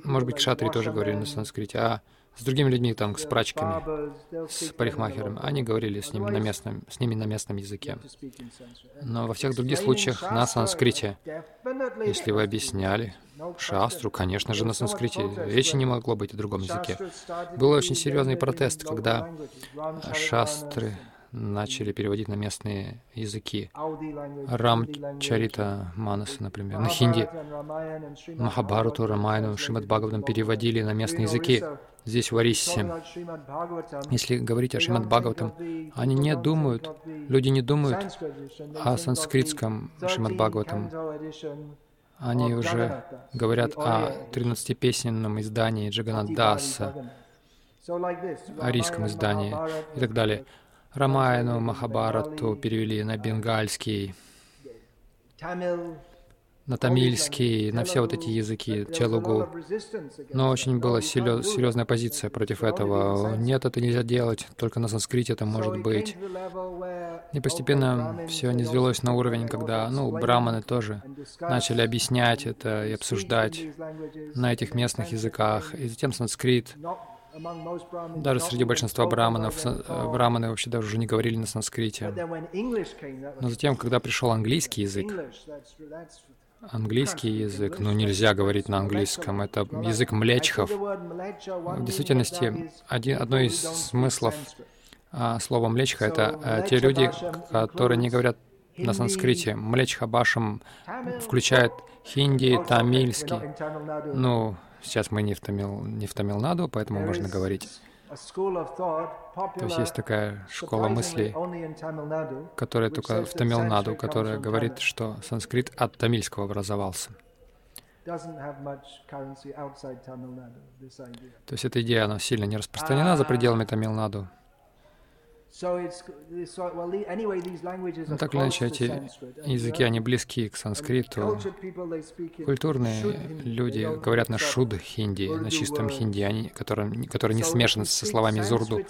Может быть, кшатри тоже говорили на санскрите. А с другими людьми, там, с прачками, с парикмахерами. Они говорили с ними на местном, с ними на местном языке. Но во всех других случаях на санскрите. Если вы объясняли шастру, конечно же, на санскрите. Речи не могло быть о другом языке. Был очень серьезный протест, когда шастры начали переводить на местные языки. Рам Чарита Манаса, например, на хинди. Махабхарату, Рамайну, Шримад Бхагаватам переводили на местные языки. Здесь, в Ориссе. Если говорить о Шримад Бхагаватам, они не думают, люди не думают о санскритском Шримад Бхагаватам. Они уже говорят о 13-песенном издании Джаганадаса, арийском издании и так далее. Рамайну, Махабарату перевели на бенгальский, на тамильский, на все вот эти языки, телугу. Но очень была серьезная позиция против этого. Нет, это нельзя делать, только на санскрите это может быть. И постепенно все низвелось на уровень, когда, ну, браманы тоже начали объяснять это и обсуждать на этих местных языках. И затем санскрит даже среди большинства браманов, э, браманы вообще даже уже не говорили на санскрите. Но затем, когда пришел английский язык, английский язык, ну нельзя говорить на английском, это язык млечхов. В действительности, один, одно из смыслов а, слова млечха — это а, те люди, которые не говорят на санскрите. Млечха Башам включает хинди, тамильский. Ну, Сейчас мы не в, Тамил, не в Тамилнаду, поэтому можно говорить. То есть есть такая школа мыслей, которая только в Тамилнаду, которая говорит, что санскрит от тамильского образовался. То есть эта идея, она сильно не распространена за пределами Тамилнаду. Так или иначе, эти языки, они близки к санскриту. Культурные люди говорят на шуд хинди, на чистом хинди, они, которые, которые не смешаны со словами из урду.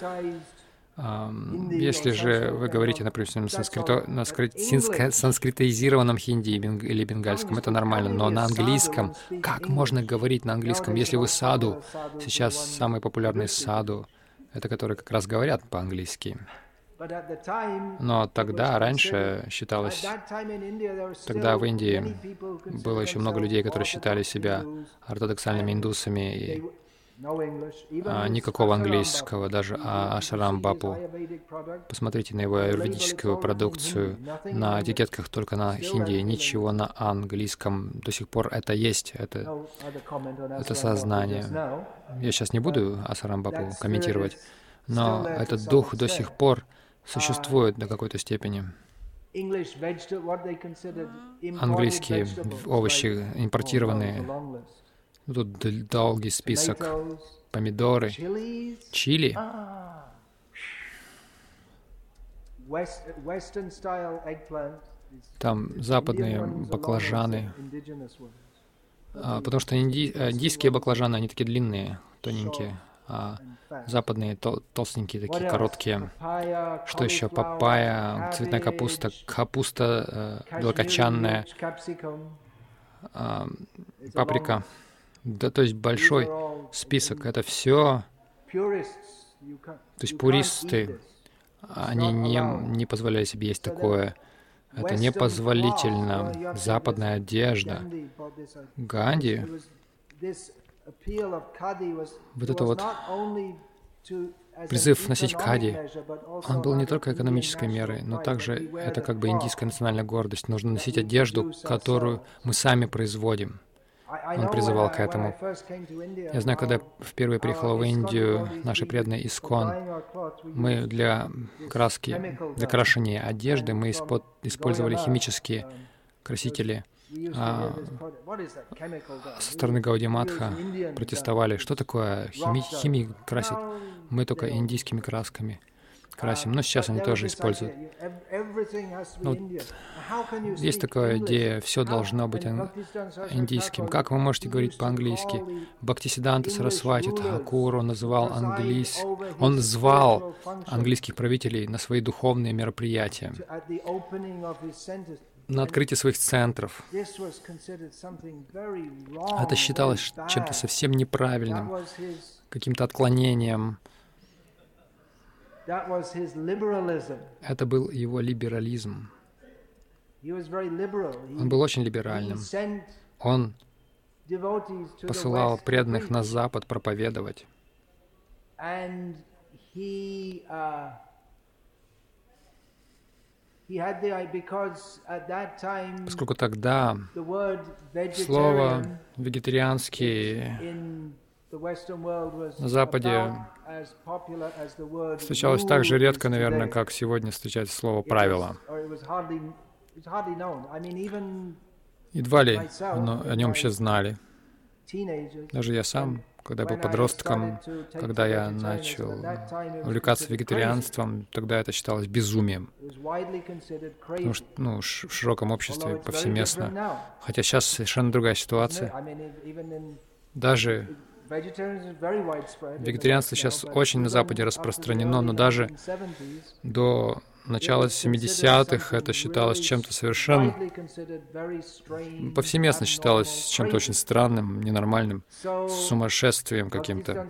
Если же вы говорите, например, на, санскрито, на санскритоизированном хинди или бенгальском, это нормально, но на английском, как можно говорить на английском, если вы саду, сейчас самый популярный саду, это которые как раз говорят по-английски. Но тогда, раньше считалось, тогда в Индии было еще много людей, которые считали себя ортодоксальными индусами, и а, никакого английского, даже а Ашарам Бапу. Посмотрите на его аюрведическую продукцию. На этикетках только на хинди, ничего на английском. До сих пор это есть, это, это сознание. Я сейчас не буду Асарам Бапу комментировать, но этот дух до сих пор существует до какой-то степени. Английские овощи импортированные ну, тут долгий список. Помидоры, чили. Там западные баклажаны. А, потому что инди, индийские баклажаны, они такие длинные, тоненькие, а западные тол толстенькие, такие короткие. Что еще? Папайя, цветная капуста, капуста э, белокочанная, э, паприка. Да, то есть большой список. Это все, то есть пуристы, они не, не позволяли себе есть такое. Это непозволительно. Западная одежда. Ганди, вот это вот призыв носить кади, он был не только экономической мерой, но также это как бы индийская национальная гордость. Нужно носить одежду, которую мы сами производим. Он призывал к этому. Я знаю, когда впервые приехал в Индию, наши преданные Искон, мы для краски, для крашения одежды мы использовали химические красители. А со стороны Гауди Матха протестовали, что такое хими химии красят. Мы только индийскими красками красим. Но сейчас они тоже используют. Ну, есть такая идея, все должно быть индийским. Как вы можете говорить по-английски? Бхактисиданта Сарасвати Тхакур, он называл английс... Он звал английских правителей на свои духовные мероприятия. на открытие своих центров. Это считалось чем-то совсем неправильным, каким-то отклонением. Это был его либерализм. Он был очень либеральным. Он посылал преданных на. Запад проповедовать. uh, time Поскольку тогда слово «вегетарианский» На Западе встречалось так же редко, наверное, как сегодня встречается слово «правило». Едва ли оно- о нем все знали. Даже я сам, когда был when I подростком, когда я начал увлекаться вегетарианством, тогда это считалось безумием. Потому что, ну, в широком обществе повсеместно. Хотя сейчас совершенно другая ситуация. Даже Вегетарианство сейчас очень на Западе распространено, но даже 1970s, до начала 70-х это считалось чем-то совершенно повсеместно считалось чем-то очень странным, ненормальным, сумасшествием каким-то.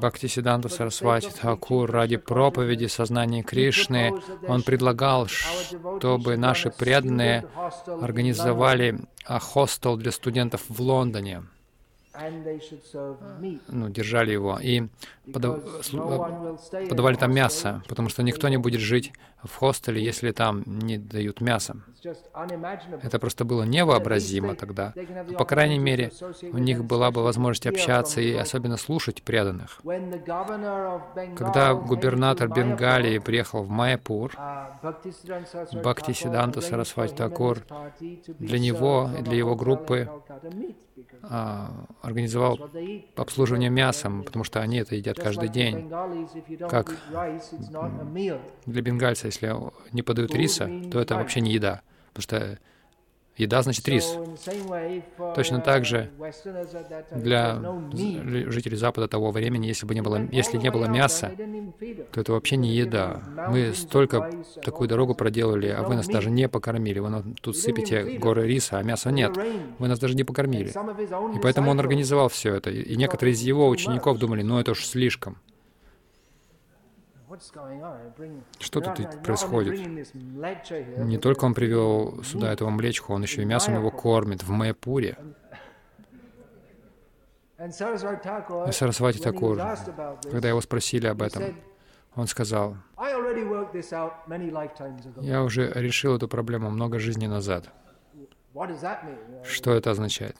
Бхактисиданта Сарасвати Тхакур ради проповеди сознания Кришны, он предлагал, чтобы наши преданные организовали а, хостел для студентов в Лондоне, ну, держали его, и подав- because слу- no one will stay in подавали там мясо, потому что никто не будет жить в хостеле, если там не дают мясо. Это просто было невообразимо тогда. Но, по крайней мере, у них была бы возможность общаться и особенно слушать преданных. Когда губернатор Бенгалии приехал в Майяпур, Бхактисиданта Сарасвати Такур для него и для его группы а, организовал обслуживание мясом, потому что они это едят каждый день. Как. Для бенгальца, если не подают риса, то это вообще не еда, потому что еда значит рис. For, Точно так же uh, Для жителей Запада того времени, если бы не было, если не было мяса, то это вообще не еда. Мы столько and такую дорогу проделали, а There's вы нас даже не покормили. Вы нам тут сыпете feed горы риса, а мяса нет. Вы нас даже не покормили. И поэтому он организовал все это. И и некоторые из его учеников думали, ну это уж слишком. Что тут происходит? Не только он привел сюда этого млечку, он еще и мясом его кормит в Thakur, И Сарасвати Такур, когда его спросили об этом, он сказал, я уже решил эту проблему много жизней назад. Что это означает?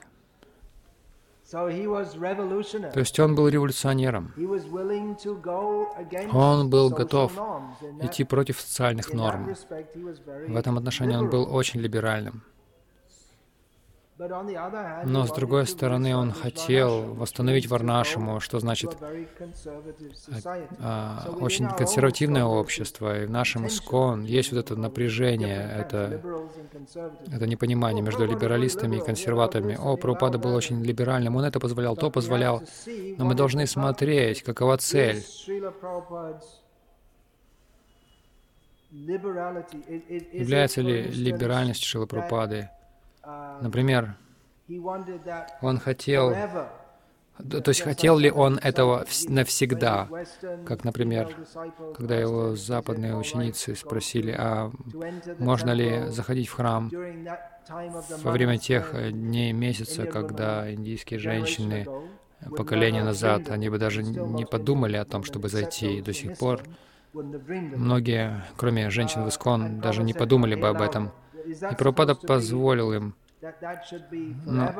То есть он был революционером. Он был готов идти против социальных норм. В этом отношении он был очень либеральным. Но с другой стороны, он хотел восстановить Варнашему, что значит а, within очень консервативное общество. И в нашем искон есть вот это напряжение, это, это непонимание между либералистами и консерваторами. О, Прабхупада был очень либеральным, он это позволял, то позволял. Но мы должны смотреть, какова цель. Является ли либеральность uh, Например, он хотел, то есть хотел ли он этого вс- навсегда? Как, например, Когда его западные ученицы спросили, а можно ли заходить в храм во время тех э, дней месяца, когда индийские женщины, have назад, они бы даже не подумали о том, чтобы зайти. И до сих пор многие, кроме женщин в Искон, даже не подумали "He бы об этом. It." Is that И Прабхупада позволил им. Но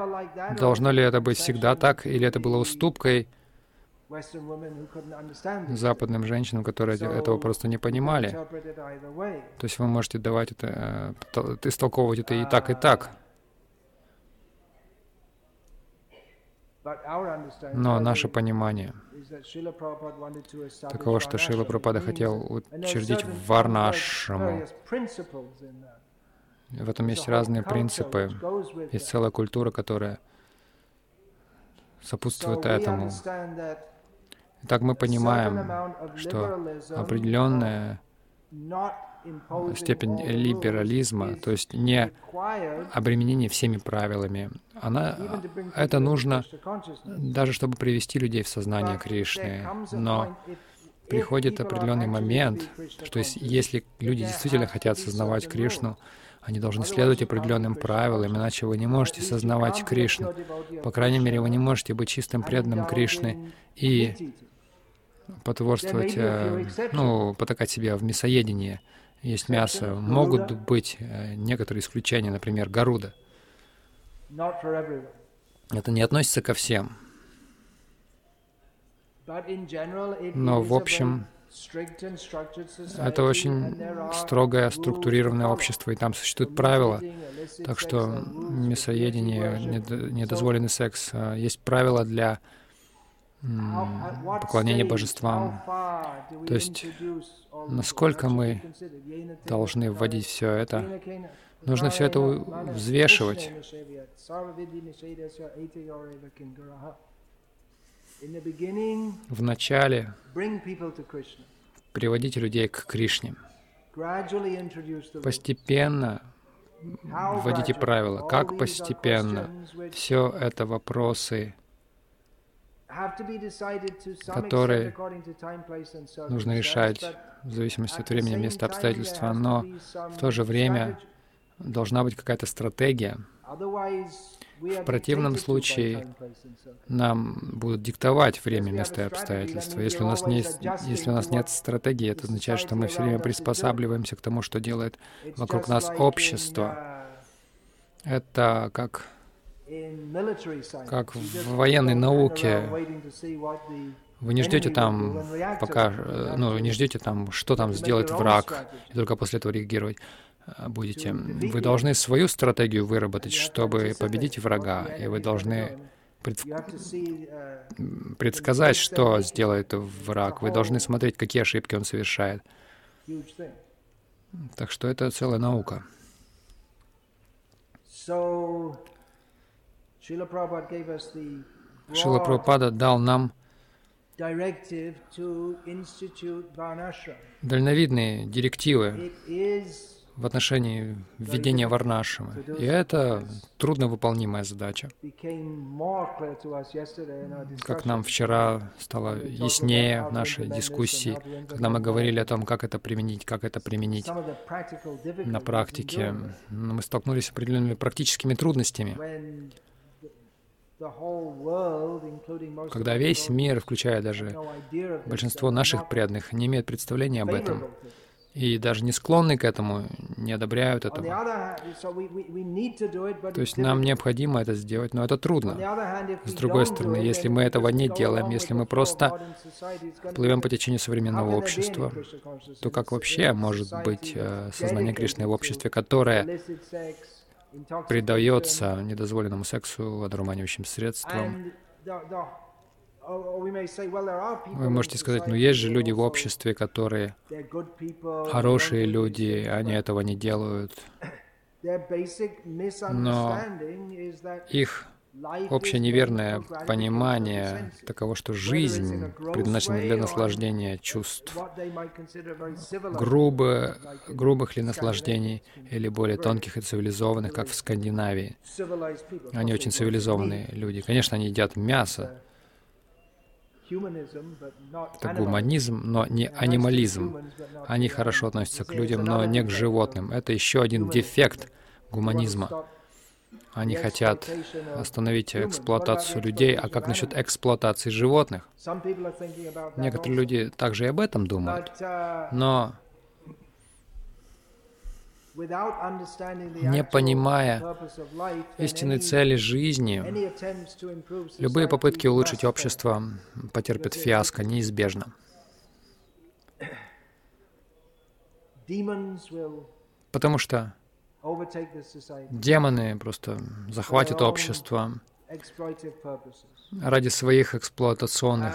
Должно ли это быть всегда так, или это было уступкой западным женщинам, которые этого просто не понимали? То есть вы можете давать это, э, истолковывать это и так, и так. Но наше понимание таково, что Шила. Прабхупада хотел учредить certain В этом есть разные принципы, есть целая культура, которая сопутствует этому. Итак, мы понимаем, что определенная степень либерализма, то есть не обременение всеми правилами. Она, это нужно даже, чтобы привести людей в сознание Кришны. Но приходит определенный момент, что если люди действительно хотят сознавать Кришну, они должны следовать определенным правилам, иначе вы не можете сознавать Кришну. По крайней мере, вы не можете быть чистым преданным Кришны и потворствовать, э, ну, потакать себя в мясоедении есть мясо. Могут быть э, некоторые исключения, например, Гаруда. Это не относится ко всем. Но в общем, это очень строгое, структурированное общество, и там существуют правила. Так что мясоедение, недозволенный секс, э, есть правила для поклонения божествам. То есть, насколько мы должны вводить все это, нужно все это взвешивать. В начале приводить людей к Кришне. Постепенно вводите правила. Как постепенно? Все это вопросы которые нужно решать в зависимости от времени, места, обстоятельства, но в то же время должна быть какая-то стратегия. В противном случае нам будут диктовать время, место и обстоятельства. Если у нас, не, если у нас нет стратегии, это означает, что мы все время приспосабливаемся к тому, что делает вокруг нас общество. Это как как в военной науке, вы не ждете там, пока, э, ну, не ждете там, что там сделает враг, и только после этого реагировать будете. Вы должны свою стратегию выработать, чтобы победить врага, и вы должны пред... предсказать, что сделает враг. Вы должны смотреть, какие ошибки он совершает. Так что это целая наука. Шила Прабхупада дал нам дальновидные директивы в отношении введения варнашамы. И это трудновыполнимая задача. Как нам вчера стало яснее в нашей дискуссии, когда мы говорили о том, как это применить, как это применить на практике, мы столкнулись с определенными практическими трудностями когда весь мир, включая даже большинство наших преданных, не имеет представления об этом, и даже не склонны к этому, не одобряют этого. То есть нам необходимо это сделать, но это трудно. С другой стороны, если мы этого не делаем, если мы просто плывем по течению современного общества, то как вообще может быть э, сознание Кришны в обществе, которое предается недозволенному сексу, одурманивающим средствам. Вы можете сказать, ну есть же люди в обществе, которые хорошие люди, они этого не делают. Но их общее неверное понимание таково, что жизнь предназначена для наслаждения чувств, грубо, грубых ли наслаждений или более тонких и цивилизованных, как в Скандинавии. Они очень цивилизованные люди. Конечно, они едят мясо, это гуманизм, но не анимализм. Они хорошо относятся к людям, но не к животным. Это еще один дефект гуманизма. Они хотят остановить эксплуатацию людей, а как насчет эксплуатации животных? Некоторые люди также и об этом думают, но не понимая истинной цели жизни, любые попытки улучшить общество потерпят фиаско неизбежно. Потому что Демоны просто захватят общество ради своих эксплуатационных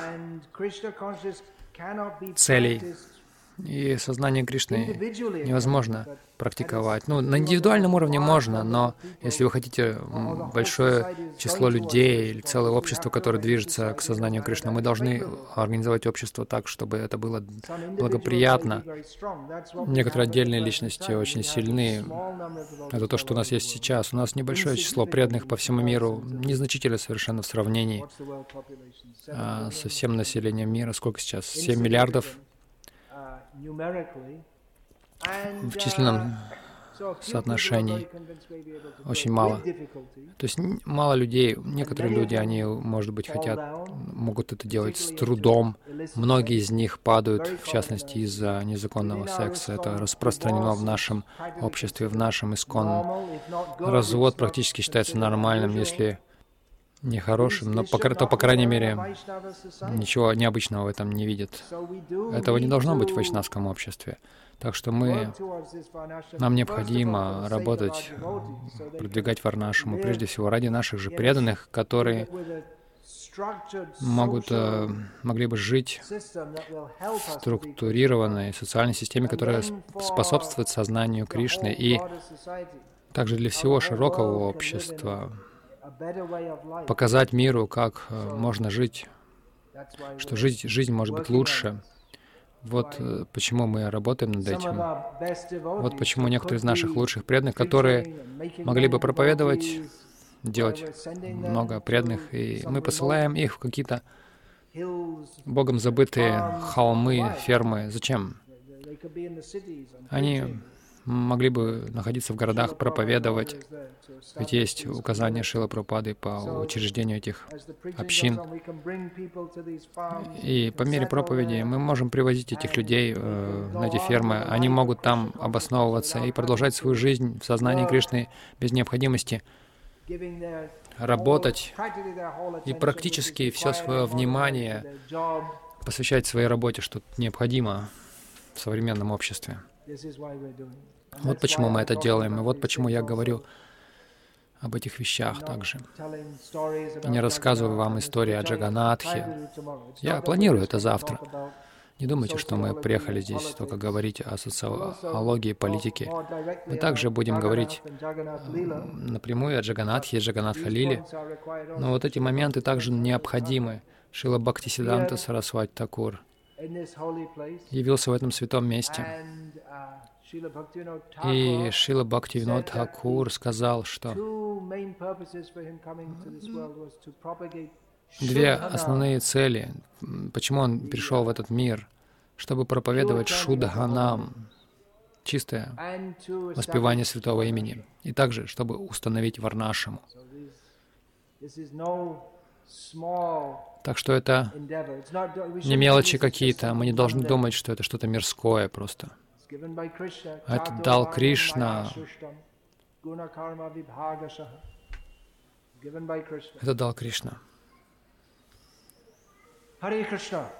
целей. И сознание Кришны невозможно практиковать. Ну, на индивидуальном уровне можно, но если вы хотите большое число людей или целое общество, которое движется к сознанию Кришны, мы должны организовать общество так, чтобы это было благоприятно. Некоторые отдельные личности очень сильны. Это то, что у нас есть сейчас. У нас небольшое число преданных по всему миру, незначительно совершенно в сравнении а, со всем населением мира. Сколько сейчас? 7 миллиардов в численном соотношении очень мало. То есть мало людей, некоторые люди, они, может быть, хотят, могут это делать с трудом. Многие из них падают, в частности, из-за незаконного секса. Это распространено в нашем обществе, в нашем исконном. Развод практически считается нормальным, если нехорошим, но то, по крайней мере, ничего необычного в этом не видят. Этого не должно быть в вайшнавском обществе. Так что мы, нам необходимо работать, продвигать варнашему, прежде всего ради наших же преданных, которые могут, э, могли бы жить в структурированной социальной системе, которая способствует сознанию Кришны и также для всего широкого общества, показать миру, как э, можно жить, что жить, жизнь может быть лучше. Вот э, почему мы работаем над этим. Вот почему некоторые из наших лучших преданных, которые могли бы проповедовать, делать много преданных, и мы посылаем их в какие-то Богом забытые холмы, фермы. Зачем? Они могли бы находиться в городах, проповедовать. Ведь есть указания Шила Пропады по учреждению этих общин. И по мере проповеди мы можем привозить этих людей э, на эти фермы. Они могут там обосновываться и продолжать свою жизнь в сознании Кришны без необходимости работать и практически все свое внимание посвящать своей работе, что необходимо в современном обществе. Вот почему мы это делаем, и вот почему я говорю об этих вещах также. И не рассказываю вам истории о Джаганатхе. Я планирую это завтра. Не думайте, что мы приехали здесь только говорить о социологии, политике. Мы также будем говорить напрямую о Джаганатхе и Джаганатхалиле. Но вот эти моменты также необходимы. Шила Бхактисиданта Сарасвати Такур явился в этом святом месте. И Шила Бхактивинод Thakур сказал, что две основные цели, почему он пришел в этот мир, чтобы проповедовать Шудханам, чистое воспевание святого имени, и также, чтобы установить Варнашему. Так что это не мелочи какие-то, мы не должны думать, что это что-то мирское просто. Это дал Кришна. Это дал Кришна. Hare Krishna.